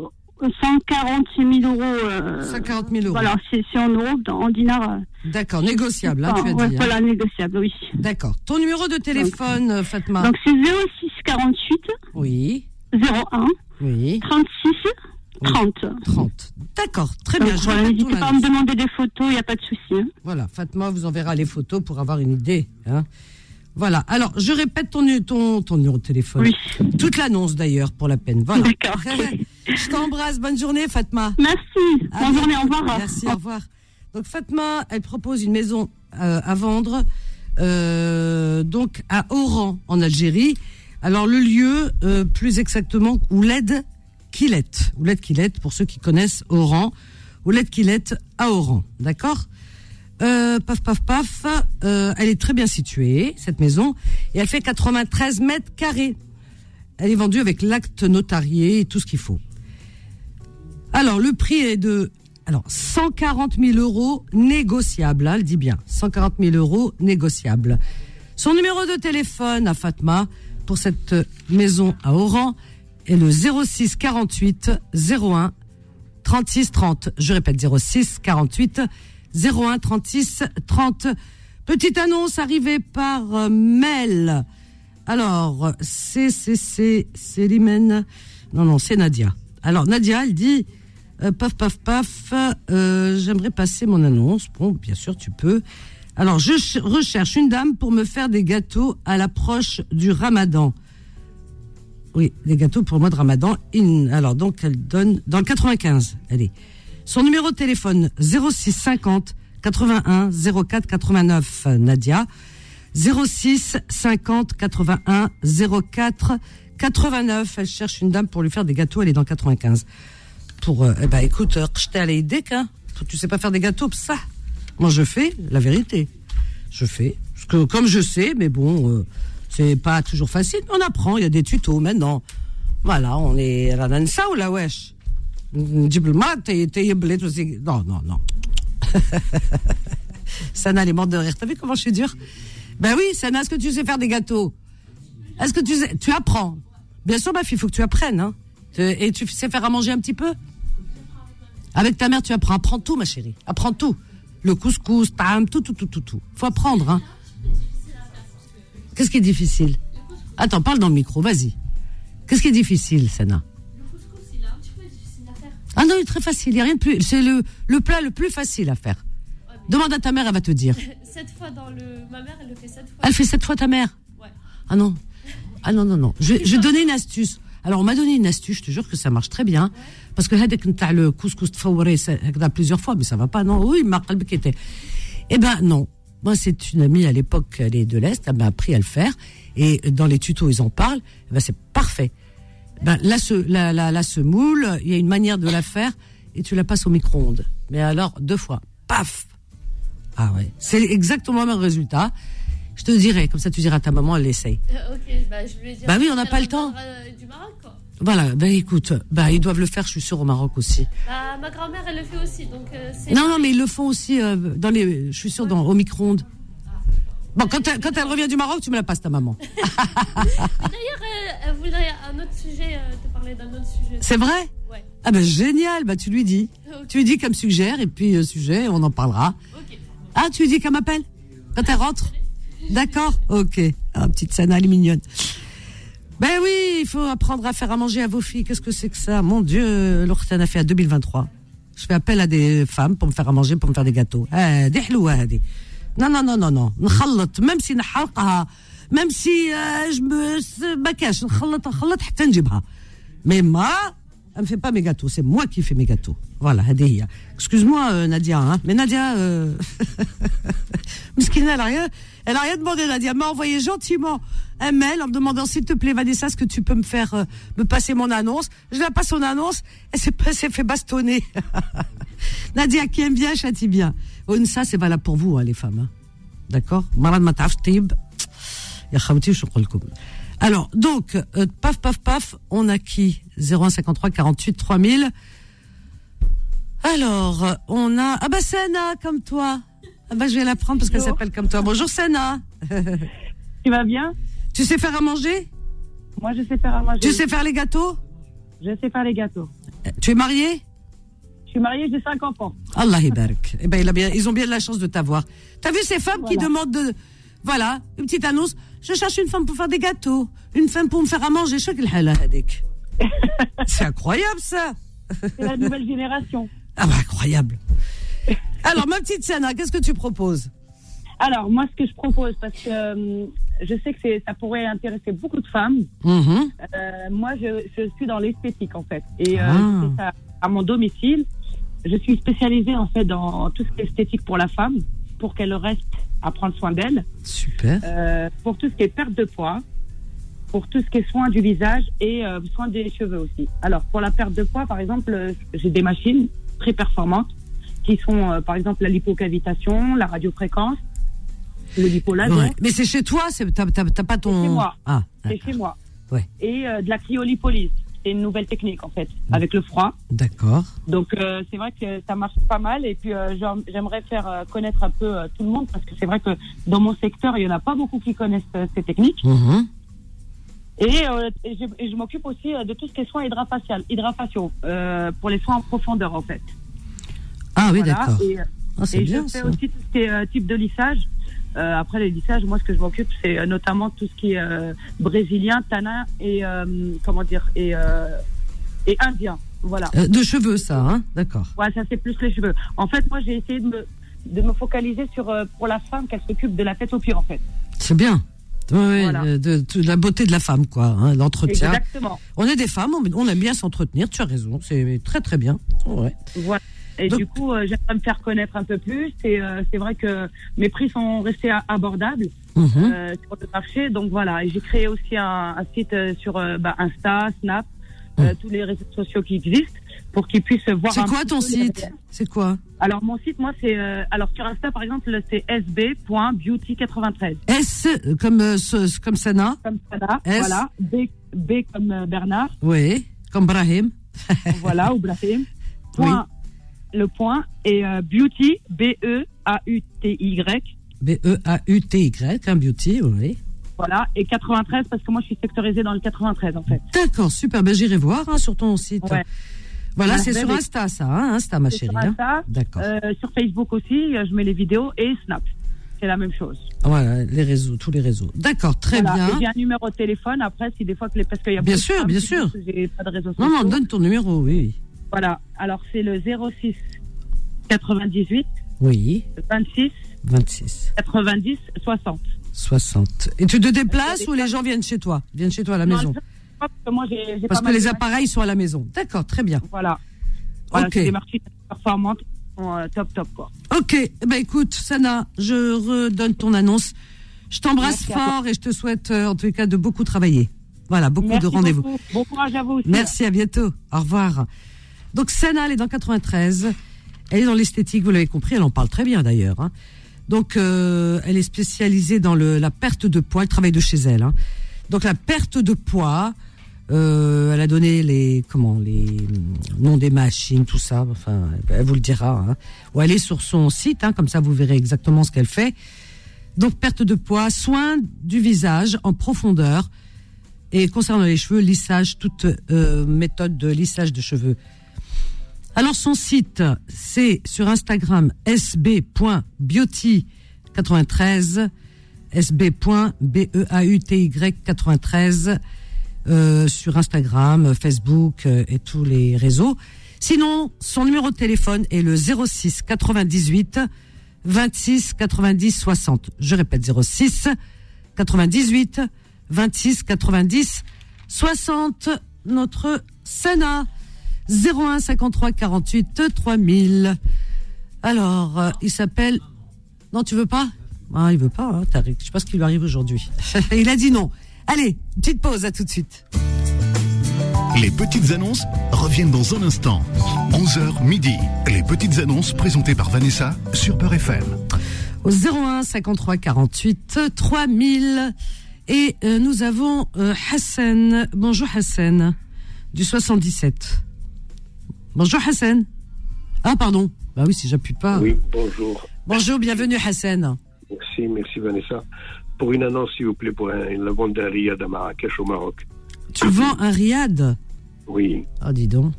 Speaker 9: 140 000 euros. Euh,
Speaker 2: 140 000 euros.
Speaker 9: Voilà, c'est en euros, en dinars. euh,
Speaker 2: D'accord, négociable, hein, tu as
Speaker 9: ouais,
Speaker 2: dit. hein.
Speaker 9: Voilà, négociable, oui.
Speaker 2: D'accord. Ton numéro de téléphone, euh, Fatma?
Speaker 9: Donc c'est 06 48
Speaker 2: Oui,
Speaker 9: 01
Speaker 2: oui,
Speaker 9: 36 30.
Speaker 2: 30. D'accord, très
Speaker 9: Donc
Speaker 2: bien. je
Speaker 9: voilà, n'hésitez pas à me demander des photos, il n'y a pas de souci. hein.
Speaker 2: Voilà, Fatma vous enverra les photos pour avoir une idée. hein. Voilà, alors je répète ton, nu- ton, ton numéro de téléphone.
Speaker 9: Oui.
Speaker 2: Toute l'annonce d'ailleurs, pour la peine. Voilà.
Speaker 9: D'accord,
Speaker 2: je t'embrasse, bonne journée Fatma.
Speaker 9: Merci,
Speaker 2: À
Speaker 9: bonne journée, au revoir.
Speaker 2: Merci, au revoir. Donc Fatma, elle propose une maison euh, à vendre, euh, donc à Oran, en Algérie. Alors le lieu, euh, plus exactement, Ouled Kilet. Ouled Kilet, pour ceux qui connaissent Oran. Ouled Kilet à Oran, d'accord? Euh, paf, paf, paf. euh, elle est très bien située, cette maison, et elle fait 93 mètres carrés. Elle est vendue avec l'acte notarié et tout ce qu'il faut. Alors, le prix est de alors 140 000 euros négociables, hein, elle dit bien, 140 000 euros négociables. Son numéro de téléphone à Fatma pour cette maison à Oran est le 06 48 01 36 30. Je répète 06 48 01 36 30. Petite annonce arrivée par euh, mail. Alors, c'est c'est c'est c'est. Non non, c'est Nadia. Alors Nadia, elle dit euh, paf paf paf. euh, J'aimerais passer mon annonce. Bon, bien sûr, tu peux. Alors, je ch- recherche une dame pour me faire des gâteaux à l'approche du Ramadan. Oui, des gâteaux pour le mois de Ramadan. Alors, donc, elle donne dans le 95. Allez. Son numéro de téléphone 06 50 81 04 89 Nadia 06 50 81 04 89 elle cherche une dame pour lui faire des gâteaux. Elle est dans le 95 pour euh, eh ben écoute euh, j'étais à l'idée qu'un. Tu sais pas faire des gâteaux ça moi je fais la vérité. Je fais parce que comme je sais mais bon euh, c'est pas toujours facile. On apprend il y a des tutos maintenant. Voilà on est la nansa ou la wesh? diplomate, t'es aussi. Non, non, non. Sana, les mortes de rire. T'as vu comment je suis dure? Ben oui, Sana, est-ce que tu sais faire des gâteaux? Est-ce que tu sais... Tu apprends? Bien sûr, ma fille, il faut que tu apprennes. Hein. Et tu sais faire à manger un petit peu? Avec ta mère, tu apprends. Apprends tout, ma chérie. Apprends tout. Le couscous, tam, tout, tout, tout, tout, tout. Faut apprendre. Hein. Qu'est-ce qui est difficile? Attends, parle dans le micro, vas-y. Qu'est-ce qui est difficile, Sana? Ah non, il est très facile. Il y a rien de plus. C'est le, le plat le plus facile à faire. Demande à ta mère, elle va te dire.
Speaker 10: sept fois dans le. Ma mère, elle le fait sept fois.
Speaker 2: Elle fait sept fois ta mère
Speaker 10: Ouais.
Speaker 2: Ah non. Ah non, non, non. Je, je donnais une astuce. Alors, on m'a donné une astuce, je te jure que ça marche très bien. Parce que là, t'as le couscous tfaouré, plusieurs fois, mais ça va pas, non Oui, ma qui était. Eh ben, non. Moi, c'est une amie à l'époque, elle est de l'Est, elle m'a appris à le faire. Et dans les tutos, ils en parlent. Eh ben, c'est parfait. Ben, la, se- la, la, la semoule, il y a une manière de la faire et tu la passes au micro-ondes. Mais alors, deux fois. Paf Ah ouais. C'est exactement le même résultat. Je te dirai, comme ça tu diras à ta maman, elle l'essaye.
Speaker 10: Euh, ok, bah je lui dit.
Speaker 2: Bah oui, on n'a pas le temps.
Speaker 10: Du Maroc, quoi.
Speaker 2: Voilà, ben écoute, ben ils doivent le faire, je suis sûre, au Maroc aussi.
Speaker 10: Bah, ma grand-mère, elle le fait aussi, donc euh.
Speaker 2: Non, non, mais ils le font aussi euh, dans les, je suis sûre, dans, au micro-ondes. Bon, quand elle, quand elle revient du Maroc, tu me la passes, ta maman.
Speaker 10: D'ailleurs, euh, euh, elle voudrait un autre sujet, euh, te parler d'un autre sujet.
Speaker 2: C'est vrai
Speaker 10: Ouais.
Speaker 2: Ah ben génial, bah tu lui dis. Tu lui dis qu'elle me suggère et puis euh, sujet, on en parlera.
Speaker 10: Okay.
Speaker 2: Ah, tu lui dis qu'elle m'appelle quand elle rentre D'accord Ok. Ah, petite scène, elle est mignonne. Ben oui, il faut apprendre à faire à manger à vos filles. Qu'est-ce que c'est que ça? Mon Dieu, l'Ortan a fait à 2023. Je fais appel à des femmes pour me faire à manger, pour me faire des gâteaux. Ah, des ah, Non, non, non, non, non. Même si نحرقها même si euh, je me ما كاش نخلط نخلط حتى نجيبها. Mais moi, elle me fait pas mes gâteaux, c'est moi qui fais mes gâteaux. Voilà, هذه هي. Excuse-moi euh, Nadia, hein, mais Nadia, euh... Miskina, elle a rien, elle a rien demandé Nadia, elle m'a envoyé gentiment un mail en me demandant s'il te plaît Vanessa, est-ce que tu peux me faire euh, me passer mon annonce Je la passe son annonce, elle s'est pas- s'est fait bastonner. Nadia qui aime bien châtie bien. Oh, ça c'est valable pour vous hein, les femmes. hein. D'accord مرض ما تعرفش طيب يا خوتي وش نقول لكم alors donc euh, paf paf paf on a qui 0153 48 3000 alors euh, on a ah bah Sana comme toi ah bah je vais la prendre parce qu'elle
Speaker 11: Bonjour.
Speaker 2: s'appelle comme toi bonjour Sana
Speaker 11: Tu vas bien
Speaker 2: tu sais faire à manger
Speaker 11: Moi, je sais faire à manger.
Speaker 2: tu sais faire les gâteaux
Speaker 11: Je sais faire les gâteaux.
Speaker 2: Euh, tu es mariée
Speaker 11: Je suis mariée, j'ai cinq enfants.
Speaker 2: Allah ibarak. Eh ben, il a bien, ils ont bien de la chance de t'avoir. T'as vu ces femmes qui
Speaker 11: Voilà.
Speaker 2: demandent de, voilà, une petite annonce. Je cherche une femme pour faire des gâteaux, une femme pour me faire à manger. C'est incroyable ça.
Speaker 11: C'est la nouvelle génération.
Speaker 2: Ah bah incroyable. Alors ma petite Sana, qu'est-ce que tu proposes?
Speaker 11: Alors, moi, ce que je propose, parce que euh, je sais que ça pourrait intéresser beaucoup de femmes.
Speaker 2: Mhm.
Speaker 11: Euh, moi, je, je suis dans l'esthétique, en fait. Et euh,
Speaker 2: Ah.
Speaker 11: ça à mon domicile. Je suis spécialisée, en fait, dans tout ce qui est esthétique pour la femme, pour qu'elle reste à prendre soin d'elle,
Speaker 2: Super.
Speaker 11: euh, pour tout ce qui est perte de poids, pour tout ce qui est soin du visage et euh, soin des cheveux aussi. Alors, pour la perte de poids, par exemple, euh, j'ai des machines très performantes qui sont, euh, par exemple, la lipocavitation, la radiofréquence, le lipolaser.
Speaker 2: Ouais. Mais c'est chez toi, c'est t'as, pas ton.
Speaker 11: chez moi.
Speaker 2: Ah.
Speaker 11: C'est chez moi.
Speaker 2: Ouais.
Speaker 11: Et de la cryolipolyse. C'est une nouvelle technique, en fait, avec le froid.
Speaker 2: D'accord.
Speaker 11: Donc, euh, c'est vrai que ça marche pas mal. Et puis, euh, j'aim- j'aimerais faire euh, connaître un peu euh, tout le monde parce que c'est vrai que dans mon secteur, il y en a pas beaucoup qui connaissent ces techniques.
Speaker 2: Mhm.
Speaker 11: Et, et je, m'occupe aussi de tout ce qui est soins hydrafacial, hydrafaciaux, pour les soins en profondeur, en fait.
Speaker 2: Ah oui,
Speaker 11: Voilà.
Speaker 2: d'accord.
Speaker 11: Et,
Speaker 2: Ah, c'est
Speaker 11: et
Speaker 2: bien
Speaker 11: je fais
Speaker 2: ça.
Speaker 11: aussi tout ce qui est type de lissage. Euh, après les lissages, moi, ce que je m'occupe, c'est euh, notamment tout ce qui est euh, brésilien, tanin et comment dire et et indien. Voilà.
Speaker 2: De cheveux, ça, hein? D'accord.
Speaker 11: Ouais, ça c'est plus les cheveux. En fait, moi, j'ai essayé de me de me focaliser sur pour la femme qu'elle s'occupe de la tête aux pieds, en fait.
Speaker 2: C'est bien. Oui,
Speaker 11: Voilà.
Speaker 2: de, de la beauté de la femme, quoi, hein, l'entretien.
Speaker 11: Exactement.
Speaker 2: On est des femmes, on, on aime bien s'entretenir, tu as raison, c'est très très bien. Ouais.
Speaker 11: Voilà. Et
Speaker 2: Donc-
Speaker 11: du coup, euh, j'aimerais me faire connaître un peu plus. Et euh, c'est vrai que mes prix sont restés abordables
Speaker 2: Mhm.
Speaker 11: euh, sur le marché. Donc voilà, et j'ai créé aussi un, un site euh, sur euh, bah, Insta, Snap, euh, tous les réseaux sociaux qui existent pour qu'ils puissent voir.
Speaker 2: C'est quoi ton site C'est quoi
Speaker 11: Alors mon site, moi, c'est euh, alors sur Insta par exemple, c'est sb.beauty93
Speaker 2: S comme euh, ce- comme Sana
Speaker 11: comme Sana.
Speaker 2: S.
Speaker 11: Voilà, B, B comme Bernard.
Speaker 2: Oui, comme Brahim.
Speaker 11: voilà, ou Brahim. Point, le point et euh, beauty B E A U T Y.
Speaker 2: B-E-A-U-T-Y, un beauty, oui.
Speaker 11: Voilà, et 93 parce que moi je suis sectorisée dans le 93 en fait.
Speaker 2: D'accord, super, ben j'irai voir hein, sur ton site.
Speaker 11: Ouais.
Speaker 2: Voilà, c'est sur Insta, ça, hein, Insta, ma chérie.
Speaker 11: sur
Speaker 2: hein.
Speaker 11: Insta,
Speaker 2: D'accord.
Speaker 11: euh, sur Facebook aussi, euh, je mets les vidéos et Snap. c'est la même chose.
Speaker 2: Voilà, les réseaux, tous les réseaux. D'accord, très
Speaker 11: Voilà.
Speaker 2: Bien.
Speaker 11: J'ai un numéro de téléphone. Après, si des fois que les parce qu'il y a
Speaker 2: Bien sûr, bien sûr.
Speaker 11: J'ai pas de réseaux
Speaker 2: Non, non, donne ton numéro, oui.
Speaker 11: Voilà. Alors c'est le 06 98
Speaker 2: Oui,
Speaker 11: 26
Speaker 2: 26,
Speaker 11: 90 60.
Speaker 2: 60. Et tu te déplaces ou les gens viennent chez toi? Viennent chez toi à la
Speaker 11: Non,
Speaker 2: maison?
Speaker 11: parce que moi
Speaker 2: Parce
Speaker 11: pas
Speaker 2: que les appareils sont à la maison. D'accord, très bien.
Speaker 11: Voilà. Voilà,
Speaker 2: Ok.
Speaker 11: c'est des performantes. sont, euh, top top quoi.
Speaker 2: Ok, eh ben écoute, Sana, je redonne ton annonce. Je t'embrasse fort et je te souhaite euh, en tout cas de beaucoup travailler. Voilà, beaucoup
Speaker 11: Merci
Speaker 2: de rendez-vous.
Speaker 11: Bon courage à vous aussi.
Speaker 2: Merci, à bientôt. Au revoir. Donc Sana, elle est dans 93. Elle est dans l'esthétique, vous l'avez compris, elle en parle très bien d'ailleurs. hein. Donc euh, elle est spécialisée dans le, la perte de poids, elle travaille de chez elle. hein. Donc la perte de poids, euh, elle a donné les comment les hum, noms des machines, tout ça. Enfin, elle vous le dira. Hein. Ou elle est sur son site, hein, comme ça vous verrez exactement ce qu'elle fait. Donc perte de poids, soins du visage en profondeur. Et concernant les cheveux, lissage, toute euh, méthode de lissage de cheveux. Alors son site, c'est sur Instagram sb.beauty93, sb.beauty93, euh, sur Instagram, Facebook euh, et tous les réseaux. Sinon, son numéro de téléphone est le 06 98 26 90 60. Je répète 06 98 26 90 60. Notre Sénat 01 53 48 3000. Alors, euh, il s'appelle. Non, tu veux pas? Ah, il veut pas. Hein, Tariq. Je sais pas ce qui lui arrive aujourd'hui. il a dit non. Allez, petite pause. À tout de suite.
Speaker 1: Les petites annonces reviennent dans un instant. 11h midi. Les petites annonces présentées par Vanessa sur Peur FM.
Speaker 2: Au 01 53 48 3000. Et euh, nous avons euh, Hassan. Bonjour Hassan. Du 77. Bonjour Hassan. Ah, pardon. Bah oui, si j'appuie pas.
Speaker 12: Oui, bonjour.
Speaker 2: Bonjour, bienvenue Hassan.
Speaker 12: Merci, merci Vanessa. Pour une annonce, s'il vous plaît, pour un, la vente d'un riad à Marrakech au Maroc.
Speaker 2: Tu vends un riad?
Speaker 12: Oui.
Speaker 2: Ah, dis donc.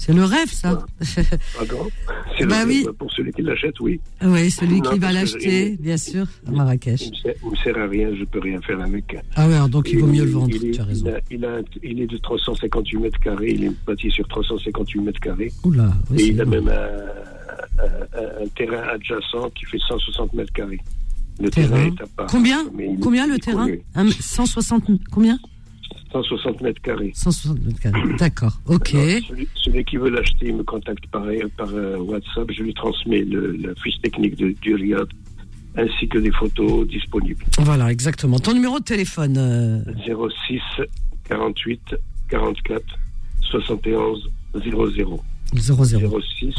Speaker 2: C'est le rêve, ça.
Speaker 12: Pardon C'est
Speaker 2: Bah
Speaker 12: le-
Speaker 2: oui.
Speaker 12: Pour celui qui l'achète, oui.
Speaker 2: oui, celui
Speaker 12: Non,
Speaker 2: qui va l'acheter, bien sûr, à Marrakech.
Speaker 12: Il me sert, sert à rien, je peux rien faire avec.
Speaker 2: Ah ouais, donc il vaut mieux le vendre,
Speaker 12: Il est,
Speaker 2: tu as raison.
Speaker 12: Il, a- il, a- il est de 358 mètres carrés, il est bâti sur 358 mètres carrés.
Speaker 2: Oula, oui,
Speaker 12: Et il a même un, un- un terrain adjacent qui fait 160 mètres carrés. Le
Speaker 2: Terrain.
Speaker 12: terrain, est à part.
Speaker 2: Combien Combien le terrain
Speaker 12: connu.
Speaker 2: Un- 160 combien
Speaker 12: 160 mètres carrés.
Speaker 2: 160 mètres carrés. D'accord. Ok.
Speaker 12: Alors, celui, celui qui veut l'acheter, il me contacte par, par euh, WhatsApp. Je lui transmets le- la fiche technique de, du Riyad ainsi que des photos disponibles.
Speaker 2: Voilà, exactement. Ton numéro de téléphone. euh,
Speaker 12: 06 48 44 71 00.
Speaker 2: 00.
Speaker 12: 06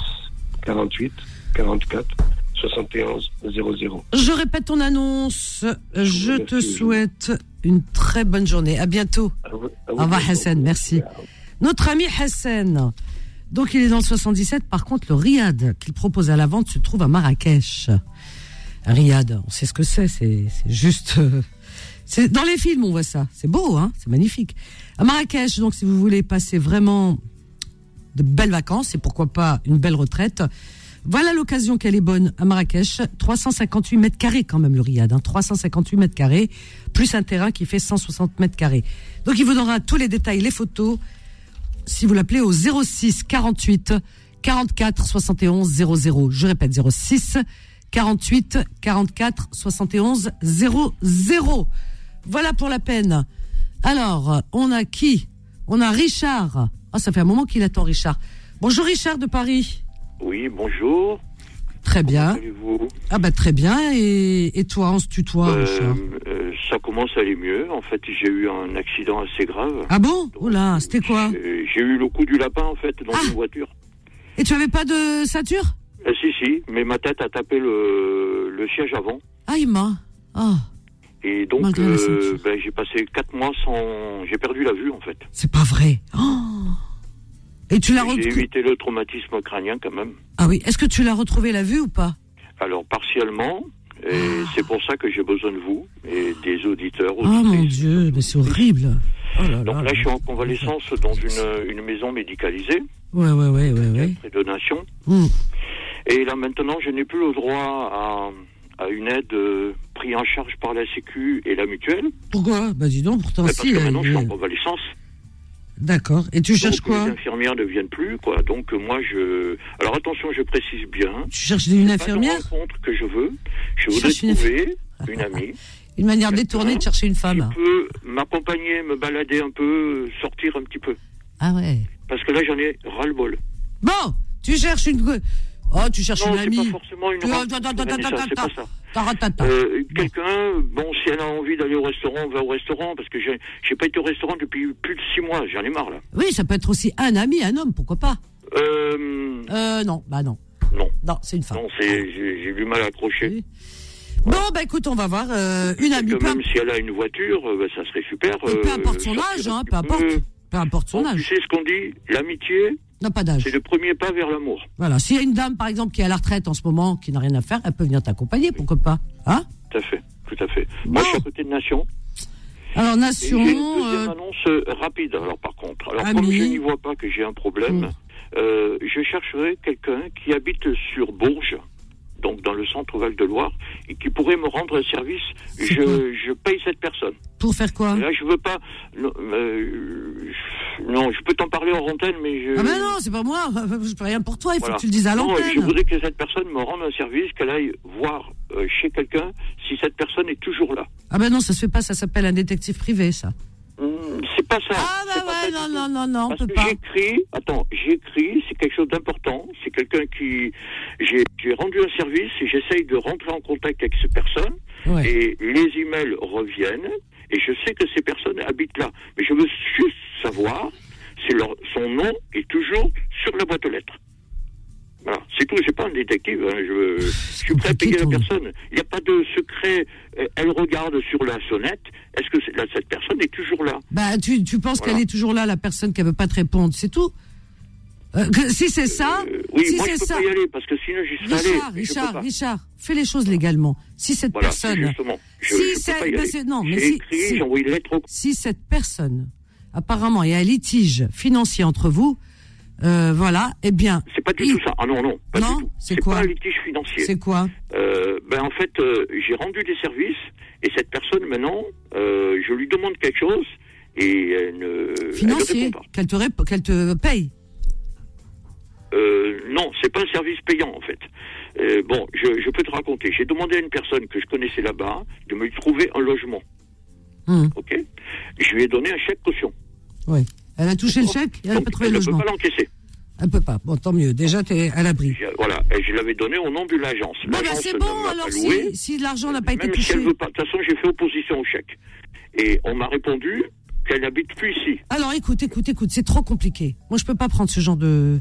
Speaker 12: 48 44 71 00.
Speaker 2: Je répète ton annonce. Je te souhaite une très bonne journée. À bientôt. Au revoir Hassan, merci. Notre ami Hassan. Donc il est dans le 77. Par contre, le Riyad qu'il propose à la vente se trouve à Marrakech. Riyad, on sait ce que c'est. C'est c'est juste. euh, c'est dans les films on voit ça. C'est beau, hein. C'est magnifique. À Marrakech, donc si vous voulez passer vraiment de belles vacances et pourquoi pas une belle retraite. Voilà l'occasion qu'elle est bonne à Marrakech. 358 mètres carrés quand même le Riyad. Hein. 358 mètres carrés, plus un terrain qui fait 160 mètres carrés. Donc il vous donnera tous les détails, les photos, si vous l'appelez au 06 48 44 71 00. Je répète 06 48 44 71 00. Voilà pour la peine. Alors, on a qui? On a Richard. Ah, ça fait un moment qu'il attend Richard. Bonjour Richard de Paris.
Speaker 13: Oui, bonjour.
Speaker 2: Très bien.
Speaker 13: Allez-vous
Speaker 2: Ah bah très bien. Et, et toi, on se tutoie,
Speaker 13: Euh,
Speaker 2: Richard.
Speaker 13: euh, Ça commence à aller mieux. En fait, j'ai eu un accident assez grave.
Speaker 2: Ah bon? Oula, c'était quoi?
Speaker 13: J'ai eu le coup du lapin, en fait, dans
Speaker 2: Ah.
Speaker 13: une voiture.
Speaker 2: Et tu avais pas de ceinture?
Speaker 13: Euh, si, si, mais ma tête a tapé le, le siège avant.
Speaker 2: Ah, il m'a. Ah,
Speaker 13: Et donc, euh, ben, j'ai passé quatre mois sans... J'ai perdu la vue, en fait.
Speaker 2: c'est pas vrai. Oh et tu l'as
Speaker 13: J'ai
Speaker 2: retrouvé
Speaker 13: évité le traumatisme crânien, quand même.
Speaker 2: Ah oui. Est-ce que tu l'as retrouvé la vue ou pas?
Speaker 13: Alors, partiellement. Et c'est pour ça que j'ai besoin de vous et des auditeurs.
Speaker 2: Oh mon Dieu, mais c'est horrible. Oh là
Speaker 13: Donc
Speaker 2: là.
Speaker 13: là, je suis en convalescence dans une, une maison médicalisée,
Speaker 2: Ouais, ouais, ouais, ouais, ouais.
Speaker 13: près de Nation.
Speaker 2: Hmm.
Speaker 13: Et là, maintenant, je n'ai plus le droit à une aide euh, prise en charge par la Sécu et la mutuelle.
Speaker 2: Pourquoi? Bah dis donc, pourtant
Speaker 13: Mais parce
Speaker 2: si.
Speaker 13: que
Speaker 2: euh,
Speaker 13: maintenant, je suis en convalescence.
Speaker 2: D'accord. Et tu cherches
Speaker 13: Donc,
Speaker 2: quoi
Speaker 13: Les infirmières ne viennent plus, quoi. Donc, euh, moi, je. Alors, attention, je précise bien.
Speaker 2: Tu cherches une infirmière
Speaker 13: Pas de rencontre que je veux. Je voudrais
Speaker 2: cherches une
Speaker 13: trouver une amie
Speaker 2: Une manière détournée de chercher une femme.
Speaker 13: qui peut m'accompagner, me balader un peu, sortir un petit peu.
Speaker 2: Ah ouais.
Speaker 13: Parce que là, j'en ai ras-le-bol.
Speaker 2: Bon, tu cherches une. Oh, tu cherches
Speaker 13: Non,
Speaker 2: une amie.
Speaker 13: pas forcément une
Speaker 2: Tu-
Speaker 13: rencontre, Vanessa, pas ça. Euh, Quelqu'un, bon, si elle a envie d'aller au restaurant, va au restaurant, parce que j'ai pas été au restaurant depuis plus de six mois, j'en ai marre, là.
Speaker 2: Oui, ça peut être aussi un ami, un homme, pourquoi pas
Speaker 13: Euh,
Speaker 2: Euh, non, bah non.
Speaker 13: non.
Speaker 2: Non, c'est une femme.
Speaker 13: Non, j'ai du mal à accrocher.
Speaker 2: Bon, bah écoute, on va voir. euh, une amie, peu,
Speaker 13: même si elle a une voiture, euh, bah, ça serait super.
Speaker 2: et peu importe son âge, hein, peu importe.
Speaker 13: peu.
Speaker 2: Importe son
Speaker 13: Bon, tu
Speaker 2: âge.
Speaker 13: sais ce qu'on dit, l'amitié,
Speaker 2: n'a pas d'âge.
Speaker 13: c'est le premier pas vers l'amour.
Speaker 2: Voilà, s'il y a une dame, par exemple, qui est à la retraite en ce moment, qui n'a rien à faire, elle peut venir t'accompagner, pourquoi pas Hein?
Speaker 13: Tout à fait, tout à fait. Moi, je suis à côté de Nation.
Speaker 2: Alors, Nation,
Speaker 13: une deuxième
Speaker 2: euh,
Speaker 13: annonce euh, rapide, alors par contre. Alors,
Speaker 2: Ami.
Speaker 13: comme je n'y vois pas que j'ai un problème,
Speaker 2: Mm.
Speaker 13: euh, je chercherai quelqu'un qui habite sur Bourges, donc dans le centre Val-de-Loire, et qui pourrait me rendre un service. Je, je paye cette personne.
Speaker 2: pour faire quoi
Speaker 13: Là, je veux pas. Non, euh, je- non, je peux t'en parler en antenne, mais je.
Speaker 2: Ah ben non, c'est pas moi, je peux rien pour toi, il faut que tu le dises à
Speaker 13: Non,
Speaker 2: l'antenne.
Speaker 13: je voudrais que cette personne me rende un service, qu'elle aille voir euh, chez quelqu'un si cette personne est toujours là.
Speaker 2: Ah ben non, ça se fait pas, ça s'appelle un détective privé, ça.
Speaker 13: Hmm, c'est pas ça.
Speaker 2: Ah bah ouais, non, non, non, non, on
Speaker 13: Parce
Speaker 2: peut
Speaker 13: que
Speaker 2: pas.
Speaker 13: j'écris, attends, j'écris, c'est quelque chose d'important. C'est quelqu'un qui, j'ai j'ai rendu un service et j'essaye de rentrer en contact avec ces personnes.
Speaker 2: Ouais.
Speaker 13: Et les emails reviennent et je sais que ces personnes habitent là. Mais je veux juste savoir si leur, son nom est toujours sur la boîte aux lettres. Voilà, c'est tout, c'est pas un détective. hein, Je, je suis prêt à payer la personne. Il n'y a pas de secret. Euh, Elle regarde sur la sonnette. Est-ce que là, cette personne est toujours là?
Speaker 2: Bah, tu, tu penses
Speaker 13: Voilà.
Speaker 2: qu'elle est toujours là, la personne qui ne veut pas te répondre, c'est tout? Euh, Si c'est ça,
Speaker 13: Oui,
Speaker 2: si
Speaker 13: moi je peux
Speaker 2: ça.
Speaker 13: pas y aller parce que sinon j'y serais allé.
Speaker 2: Richard,
Speaker 13: peux
Speaker 2: Richard,
Speaker 13: pas.
Speaker 2: Richard, fais les choses légalement. Si cette
Speaker 13: Voilà,
Speaker 2: personne,
Speaker 13: justement, je-
Speaker 2: si
Speaker 13: je
Speaker 2: non, mais
Speaker 13: écrit, au-
Speaker 2: si cette personne, apparemment, il y a un litige financier entre vous, euh, voilà, eh bien,
Speaker 13: C'est pas du tout ça. Ah non, non, pas
Speaker 2: Non, c'est quoi
Speaker 13: pas un litige financier.
Speaker 2: c'est quoi
Speaker 13: Euh, ben en fait, euh, j'ai rendu des services et cette personne maintenant, je lui demande quelque chose et elle ne,
Speaker 2: Financier, qu'elle te, rép- te paye.
Speaker 13: Non, c'est pas un service payant en fait. Bon, je, je peux te raconter. J'ai demandé à une personne que je connaissais là-bas de me trouver un logement.
Speaker 2: Hum,
Speaker 13: Ok? Je lui ai donné un chèque caution.
Speaker 2: ouais. Elle a touché le chèque et elle n'a pas trouvé
Speaker 13: elle
Speaker 2: le
Speaker 13: ne peut
Speaker 2: logement.
Speaker 13: pas l'encaisser.
Speaker 2: Elle peut pas. Bon, tant mieux. Déjà, tu es à l'abri.
Speaker 13: Voilà, et je l'avais donné au nom de l'agence.
Speaker 2: Bon, bah, c'est
Speaker 13: ne
Speaker 2: bon, alors si, si l'argent n'a pas été
Speaker 13: Même si
Speaker 2: touché.
Speaker 13: elle veut pas. De toute façon, j'ai fait opposition au chèque. Et on m'a répondu qu'elle habite plus ici.
Speaker 2: Alors écoute, écoute, écoute, c'est trop compliqué. Moi, je peux pas prendre ce genre de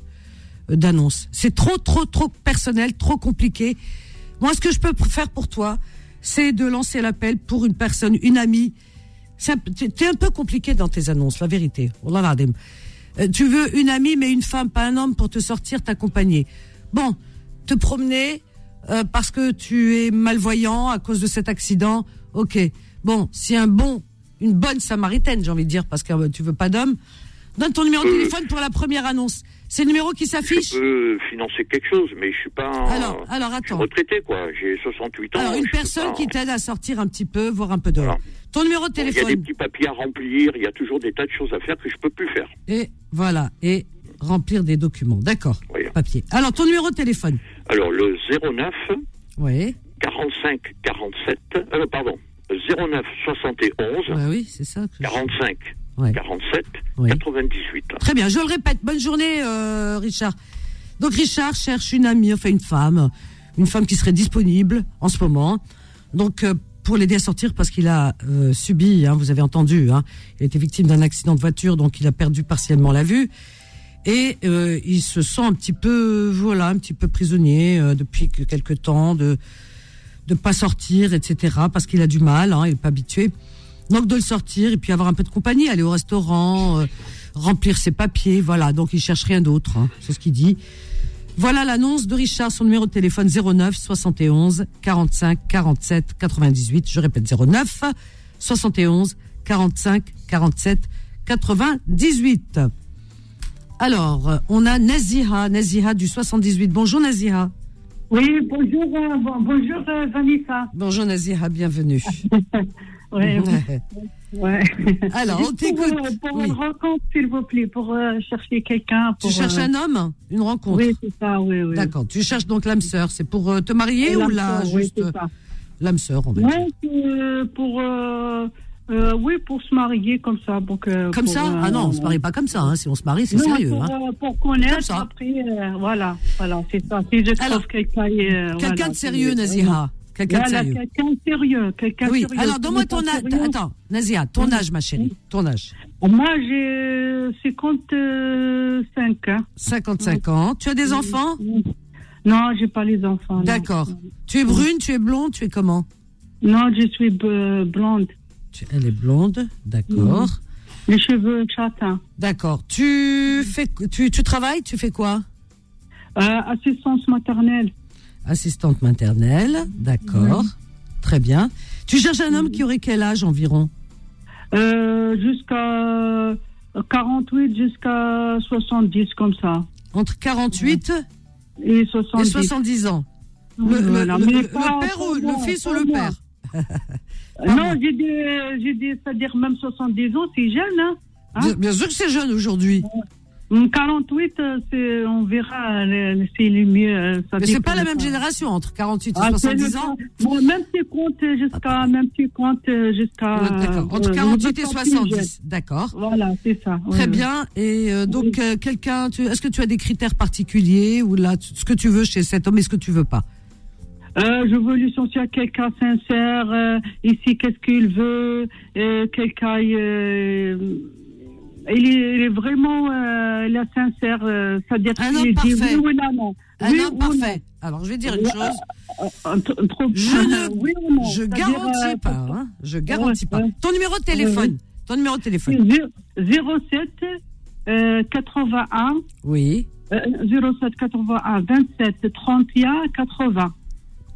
Speaker 2: euh, d'annonce. C'est trop, trop, trop personnel, trop compliqué. Moi, ce que je peux faire pour toi, c'est de lancer l'appel pour une personne, une amie. T'es un peu compliqué dans tes annonces, la vérité. L'adem. Euh, Tu veux une amie, mais une femme, pas un homme, pour te sortir, t'accompagner. Bon, te promener euh, parce que tu es malvoyant à cause de cet accident. Ok. Bon, si un bon, une bonne samaritaine, j'ai envie de dire, parce que euh, tu veux pas d'homme, donne ton numéro de
Speaker 13: Euh,
Speaker 2: téléphone pour la première annonce. C'est le numéro qui s'affiche.
Speaker 13: Je peux financer quelque chose, mais je suis pas. un-
Speaker 2: Alors, alors
Speaker 13: je suis
Speaker 2: attends.
Speaker 13: retraité, quoi. J'ai 68 ans.
Speaker 2: Alors, une personne
Speaker 13: pas-
Speaker 2: qui t'aide à sortir un petit peu, voir un peu dehors. Ton numéro de
Speaker 13: Bon, Il y a des
Speaker 2: téléphone.
Speaker 13: petits papiers à remplir, il y a toujours des tas de choses à faire que je peux plus faire.
Speaker 2: Et voilà. Et remplir des documents. D'accord. Papier. Alors, ton numéro de téléphone.
Speaker 13: Alors, le 09
Speaker 2: Oui.
Speaker 13: 45 47, euh, pardon, 09 71
Speaker 2: Ouais, oui, c'est ça. que-
Speaker 13: 45
Speaker 2: Ouais.
Speaker 13: 47
Speaker 2: Oui.
Speaker 13: 98.
Speaker 2: Très bien, je le répète. Bonne journée, euh, Richard. Donc, Richard cherche une amie, enfin une femme, une femme qui serait disponible en ce moment. Donc, euh, pour l'aider à sortir, parce qu'il a euh, subi, hein, vous avez entendu, hein, il été victime d'un accident de voiture, donc il a perdu partiellement la vue. Et euh, il se sent un petit peu, voilà, un petit peu prisonnier euh, depuis que- quelque temps de de pas sortir, etc. Parce qu'il a du mal, hein, il est pas habitué. Donc de le sortir et puis avoir un peu de compagnie, aller au restaurant, remplir ses papiers, voilà. Donc il cherche rien d'autre, c'est ce qu'il dit. Voilà l'annonce de Richard, son numéro de téléphone 09 71 45 47 98. Je répète 09 71 45 47 98. Alors, on a Naziha, Naziha du 78. Bonjour Naziha.
Speaker 14: Oui, bonjour, euh, bon- bonjour euh, Vanessa.
Speaker 2: Bonjour Naziha, bienvenue.
Speaker 14: Ouais,
Speaker 2: Ouais.
Speaker 14: ouais.
Speaker 2: Alors, on
Speaker 14: Juste pour,
Speaker 2: t'écoute.
Speaker 14: euh, Pour
Speaker 2: Oui.
Speaker 14: une rencontre, s'il vous plaît, pour euh, chercher quelqu'un.
Speaker 2: Tu
Speaker 14: pour,
Speaker 2: cherches
Speaker 14: euh,
Speaker 2: un homme Une rencontre
Speaker 14: Oui, c'est ça, oui, oui.
Speaker 2: D'accord. Tu cherches donc l'âme sœur. C'est pour te marier ou là
Speaker 14: oui,
Speaker 2: juste l'âme sœur, on va dire.
Speaker 14: Ouais, pour, euh, oui, pour se marier comme ça. Donc, euh,
Speaker 2: Comme
Speaker 14: pour,
Speaker 2: ça?
Speaker 14: euh,
Speaker 2: Ah non, on se marie pas comme ça. hein. Si on se marie, c'est
Speaker 14: non,
Speaker 2: sérieux.
Speaker 14: Pour,
Speaker 2: hein.
Speaker 14: pour connaître, après, euh, voilà, voilà, c'est ça. Si je trouve quelqu'un.
Speaker 2: Quelqu'un
Speaker 14: voilà,
Speaker 2: de sérieux, Naziha? Quelqu'un de sérieux.
Speaker 14: quelqu'un sérieux. Quelqu'un
Speaker 2: Oui,
Speaker 14: sérieux.
Speaker 2: alors donne-moi ton âge. Attends, Nazia, ton âge, ma chérie. Ton âge.
Speaker 14: Moi, j'ai 55 ans.
Speaker 2: 55 ans. Tu as des enfants?
Speaker 14: Non, j'ai pas les enfants.
Speaker 2: D'accord. Tu es brune, tu es blonde, tu es comment?
Speaker 14: Non, je suis b- blonde.
Speaker 2: Elle est blonde, d'accord.
Speaker 14: Les cheveux châtains.
Speaker 2: D'accord. Tu fais, tu, tu travailles, tu fais quoi?
Speaker 14: Euh, assistance maternelle.
Speaker 2: Assistante maternelle, d'accord. Très bien. Tu cherches un homme qui aurait quel âge environ?
Speaker 14: Euh, jusqu'à 48 jusqu'à 70, comme ça.
Speaker 2: Entre 48
Speaker 14: et 70.
Speaker 2: et 70 ans. Le, le-
Speaker 14: Voilà,
Speaker 2: le- le- père ou le fils ou le père?
Speaker 14: Non, j'ai des, c'est-à-dire même 70 ans, c'est jeune, hein. Hein
Speaker 2: Bien, bien sûr que c'est jeune aujourd'hui.
Speaker 14: Hum, 48, euh, c'est, on verra, euh, c'est le mieux. euh, ça
Speaker 2: Mais c'est pas la même génération, entre 48 et
Speaker 14: Ah, c'est
Speaker 2: 70
Speaker 14: le
Speaker 2: ans.
Speaker 14: Bon, même si compte jusqu'à, même si compte jusqu'à.
Speaker 2: D'accord. Entre
Speaker 14: euh,
Speaker 2: 48 et
Speaker 14: je me sens plus
Speaker 2: 70.
Speaker 14: jeune.
Speaker 2: D'accord.
Speaker 14: Voilà, c'est ça.
Speaker 2: Très
Speaker 14: oui,
Speaker 2: bien. Et euh, donc, euh, quelqu'un, est-ce que tu as des critères particuliers ou là, tu- ce que tu veux chez cet homme et ce que tu veux pas?
Speaker 14: Euh, je veux licencier quelqu'un sincère. euh, ici, qu'est-ce qu'il veut euh, Quelqu'un. Il, est, il est vraiment euh, est sincère. euh, C'est-à-dire
Speaker 2: Un
Speaker 14: qu'il dit oui ou non, non.
Speaker 2: Un
Speaker 14: Oui
Speaker 2: homme parfait. Alors, je vais dire une
Speaker 14: Ouais,
Speaker 2: chose.
Speaker 14: euh, euh,
Speaker 2: Je ne,
Speaker 14: oui ou non
Speaker 2: je garantis
Speaker 14: euh,
Speaker 2: pas. hein, je garantis pas.
Speaker 14: ouais.
Speaker 2: Ton numéro de téléphone. Ton numéro de téléphone.
Speaker 14: 07 euh, 81
Speaker 2: Oui.
Speaker 14: euh, 07 81 27 31 80.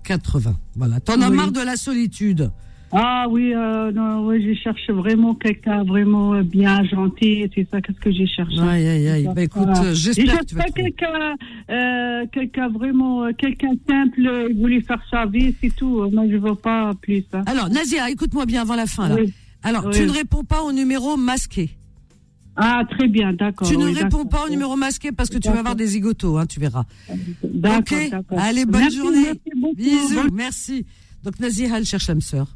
Speaker 2: 80. Voilà. T'en as
Speaker 14: Oui.
Speaker 2: marre de la solitude.
Speaker 14: Ah oui, euh, non, oui, je cherche vraiment quelqu'un vraiment euh, bien, gentil, c'est ça qu'est-ce que j'ai cherché?
Speaker 2: Aïe, aïe, aïe. Bah, écoute, euh, j'espère que
Speaker 14: je
Speaker 2: tu vas
Speaker 14: pas quelqu'un, euh, quelqu'un vraiment, quelqu'un simple, il voulait faire sa vie, c'est tout. Moi, je veux pas plus. hein.
Speaker 2: Alors, Nazia, écoute-moi bien avant la fin. Là.
Speaker 14: Oui.
Speaker 2: Alors,
Speaker 14: Oui.
Speaker 2: tu ne réponds pas au numéro masqué.
Speaker 14: Ah, très bien, d'accord.
Speaker 2: Tu ne
Speaker 14: oui,
Speaker 2: réponds pas au numéro masqué parce que tu vas avoir des zigotos, hein, tu verras.
Speaker 14: D'accord.
Speaker 2: Allez, bonne
Speaker 14: Merci,
Speaker 2: journée.
Speaker 14: merci beaucoup.
Speaker 2: Bisous, merci. Donc, Naziha, elle cherche l'âme sœur.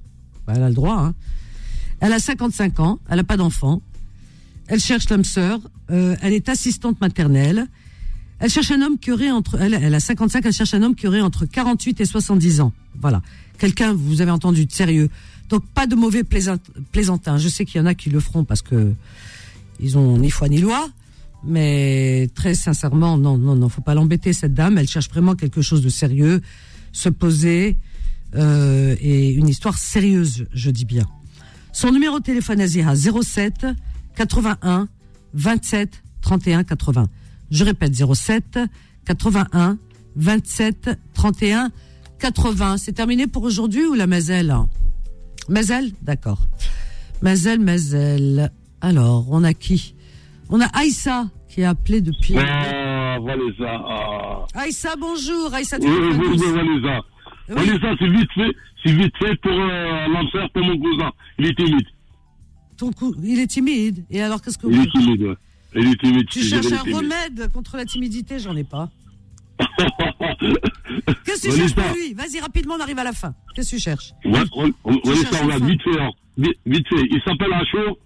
Speaker 2: Bah, elle a le droit. Hein. Elle a 55 ans, elle n'a pas d'enfant. Elle cherche l'âme sœur. euh, elle est assistante maternelle. Elle cherche un homme qui aurait entre. Elle, a 55, elle cherche un homme qui aurait entre 48 et 70 ans. Voilà. Quelqu'un, vous avez entendu, de sérieux. Donc, pas de mauvais plaisant- plaisantins. Je sais qu'il y en a qui le feront parce que ils ont ni foi ni loi. Mais très sincèrement, non, non, non, faut pas l'embêter cette dame. Elle cherche vraiment quelque chose de sérieux, se poser euh, et une histoire sérieuse, je dis bien. Son numéro de téléphone Azira 07 81 27 31 80. Je répète 07 81 27 31 80. C'est terminé pour aujourd'hui ou la Mazel? Mazel, d'accord. Mazel, Mazel. Alors, on a qui? On a Aïssa qui a appelé depuis.
Speaker 15: Ah, Vanessa. Ah.
Speaker 2: Aïssa, bonjour. Aïssa, tu
Speaker 15: Oui, oui,
Speaker 2: tous
Speaker 15: oui. Vanessa, c'est vite fait, c'est vite fait pour euh, l'enfer, pour mon cousin. Il est timide.
Speaker 2: Ton cou- Il est timide. Et alors, qu'est-ce que
Speaker 15: Il
Speaker 2: vous
Speaker 15: est timide, ouais. Il est timide.
Speaker 2: Tu cherches un
Speaker 15: il timide.
Speaker 2: remède contre la timidité J'en ai pas. Qu'est-ce que tu cherches pour lui? Vas-y, rapidement, on arrive à la fin. Qu'est-ce que tu cherches?
Speaker 15: Ouais, on- on-
Speaker 2: Tu cherches
Speaker 15: regarde,
Speaker 2: fan.
Speaker 15: vite fait, hein. vite, vite fait. Il s'appelle Achour.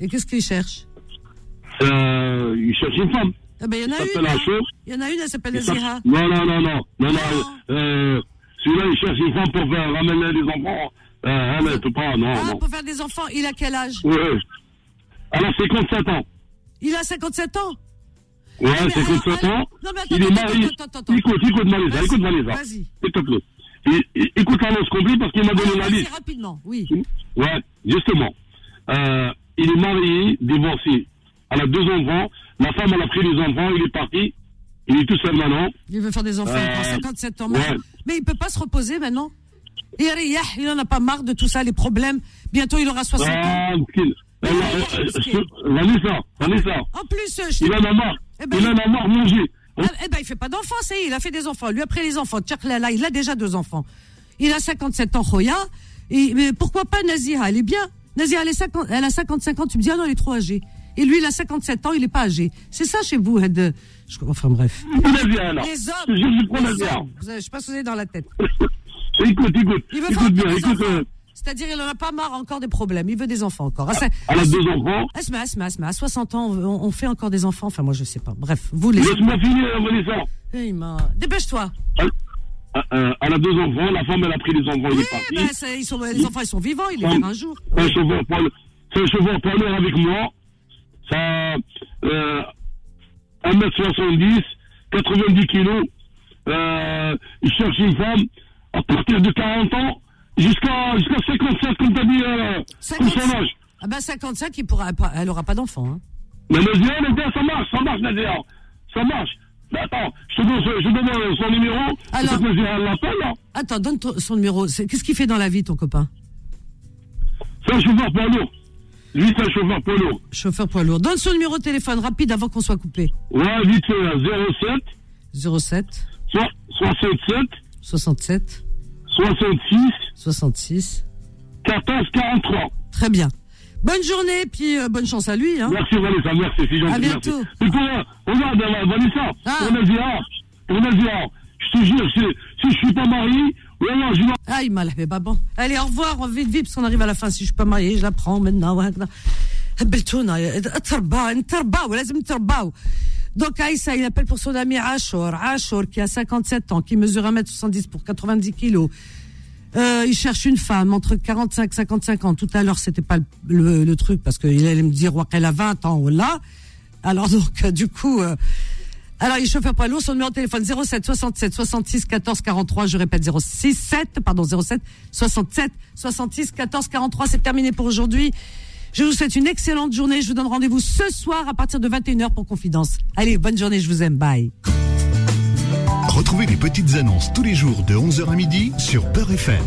Speaker 2: Et qu'est-ce qu'il cherche?
Speaker 15: Euh, il cherche une femme.
Speaker 2: Eh ben, il y en a une.
Speaker 15: s'appelle. Achour.
Speaker 2: Il y en a une, elle s'appelle Azira.
Speaker 15: Non, non, non, non. Non, non. Euh, celui-là, il cherche une femme pour faire ramener les enfants. Euh, elle ne peut pas, non,
Speaker 2: Ah,
Speaker 15: non.
Speaker 2: pour faire des enfants, il a quel âge?
Speaker 15: Ouais. Elle a 57 ans.
Speaker 2: Il a 57 ans?
Speaker 15: Ouais,
Speaker 2: Ah, mais
Speaker 15: 57
Speaker 2: alors,
Speaker 15: ans.
Speaker 2: non, mais attends,
Speaker 15: il est marié. Écoute, écoute,
Speaker 2: Vas-y,
Speaker 15: écoute, Vanessa.
Speaker 2: vas-y.
Speaker 15: S'il te plaît. Écoute l'annonce complète parce qu'il m'a donné la liste.
Speaker 2: rapidement, oui.
Speaker 15: Ouais, justement. Euh, il est marié, divorcé. Elle a deux enfants. La femme, elle a pris les enfants, il est parti. Il est tout seul maintenant.
Speaker 2: Il veut faire des enfants,
Speaker 15: Euh,
Speaker 2: 57 ans. Mais,
Speaker 15: ouais.
Speaker 2: mais il peut pas se reposer maintenant. Il en a pas marre de tout ça, les problèmes. Bientôt, il aura 60 ans.
Speaker 15: Ah, euh,
Speaker 2: risqué.
Speaker 15: euh, Vanessa, Vanessa.
Speaker 2: En plus, euh, je
Speaker 15: Il en a marre.
Speaker 2: Eh ben,
Speaker 15: il en a marre.
Speaker 2: Ah, eh ben, il fait pas d'enfants, ça y est, il a fait des enfants. Lui, après les enfants, là, il a déjà deux enfants. Il a 57 ans, Khoya. Et, mais pourquoi pas Naziha Elle est bien. Naziha, elle, est 50 elle a 55 ans. Tu me dis, ah non, elle est trop âgée. Et lui, il a 57 ans, il est pas âgé. C'est ça chez vous, Ed. Je, enfin, bref. Les hommes.
Speaker 15: Je, je
Speaker 2: les hommes. Vous avez- Je sais pas ce que vous avez dans la tête.
Speaker 15: Écoute, écoute.
Speaker 2: Il veut
Speaker 15: écoute bien, écoute. euh,
Speaker 2: C'est-à-dire, il en a pas marre encore des problèmes. Il veut des enfants encore. Ah, ça-
Speaker 15: Elle a deux enfants.
Speaker 2: Asma, Asma, Asma, à 60 ans, on, on fait encore des enfants. Enfin, moi, je sais pas. Bref, vous les.
Speaker 15: Laisse-moi finir, Vanessa.
Speaker 2: Eh, il m'a- Dépêche-toi.
Speaker 15: Elle, euh, euh, elle a deux enfants, la femme, elle a pris les enfants, il est
Speaker 2: Eh
Speaker 15: parti.
Speaker 2: ben, ils sont, les enfants, ils sont vivants. Il les verra un jour.
Speaker 15: C'est un chauffeur lourd avec moi. Ça, euh, 1m70, 90 kilos. Euh, il cherche une femme à partir de 40 ans jusqu'à jusqu'à 57, comme t'as dit, euh, son âge.
Speaker 2: Ah ben 55, il pourra pas, elle aura pas d'enfant. Hein.
Speaker 15: Mais Nadia, Nadia, ça marche, ça marche, Nadia. Ça marche. Mais attends, je te donne, je te donne son numéro.
Speaker 2: Alors-
Speaker 15: peut-être Nadia, elle l'appelle, là.
Speaker 2: Attends, donne ton- son numéro. C'est- Qu'est-ce qu'il fait dans la vie, ton copain?
Speaker 15: C'est un chauffeur poids lourd. Lui, c'est un chauffeur poids lourd.
Speaker 2: Chauffeur poids lourd. Donne son numéro de téléphone rapide avant qu'on soit coupé.
Speaker 15: Ouais, vite fait, 07
Speaker 2: 07
Speaker 15: so- 67
Speaker 2: 67
Speaker 15: 66
Speaker 2: 66
Speaker 15: 14 43.
Speaker 2: Très bien. Bonne journée, puis euh, bonne chance à lui. Hein.
Speaker 15: Merci Vanessa, merci, c'est gentil.
Speaker 2: À bientôt.
Speaker 15: Merci. Et pour, euh, regarde euh, Vanessa,
Speaker 2: Ah.
Speaker 15: pour Nadia, pour Nadia, je te jure, si, si je suis pas marié, vraiment, je vais...
Speaker 2: Ah, il m'a lavé, bah bon. Allez, au revoir, on va vite, vite, parce qu'on arrive à la fin. Si je suis pas mariée, je la prends maintenant. وهكذا. هبلتونا تربا نترباو لازم نترباو donc Aïssa, il appelle pour son ami Ashor. Ashor, qui a 57 ans, qui mesure 1m70 pour 90 kilos. Euh, il cherche une femme entre 45 et 55 ans. Tout à l'heure, c'était pas le, le- le truc, parce qu'il allait me dire qu'elle a 20 ans ou là. Alors donc, euh, du coup... euh, alors, il est chauffeur poids lourd, son numéro de téléphone 07 67 66 14 43, je répète 06 7, pardon, 07 67 66 14 43, c'est terminé pour aujourd'hui. Je vous souhaite une excellente journée, je vous donne rendez-vous ce soir à partir de 21h pour Confidence. Allez, bonne journée, je vous aime, bye.
Speaker 1: Retrouvez les petites annonces tous les jours de 11h à midi sur Peur FM.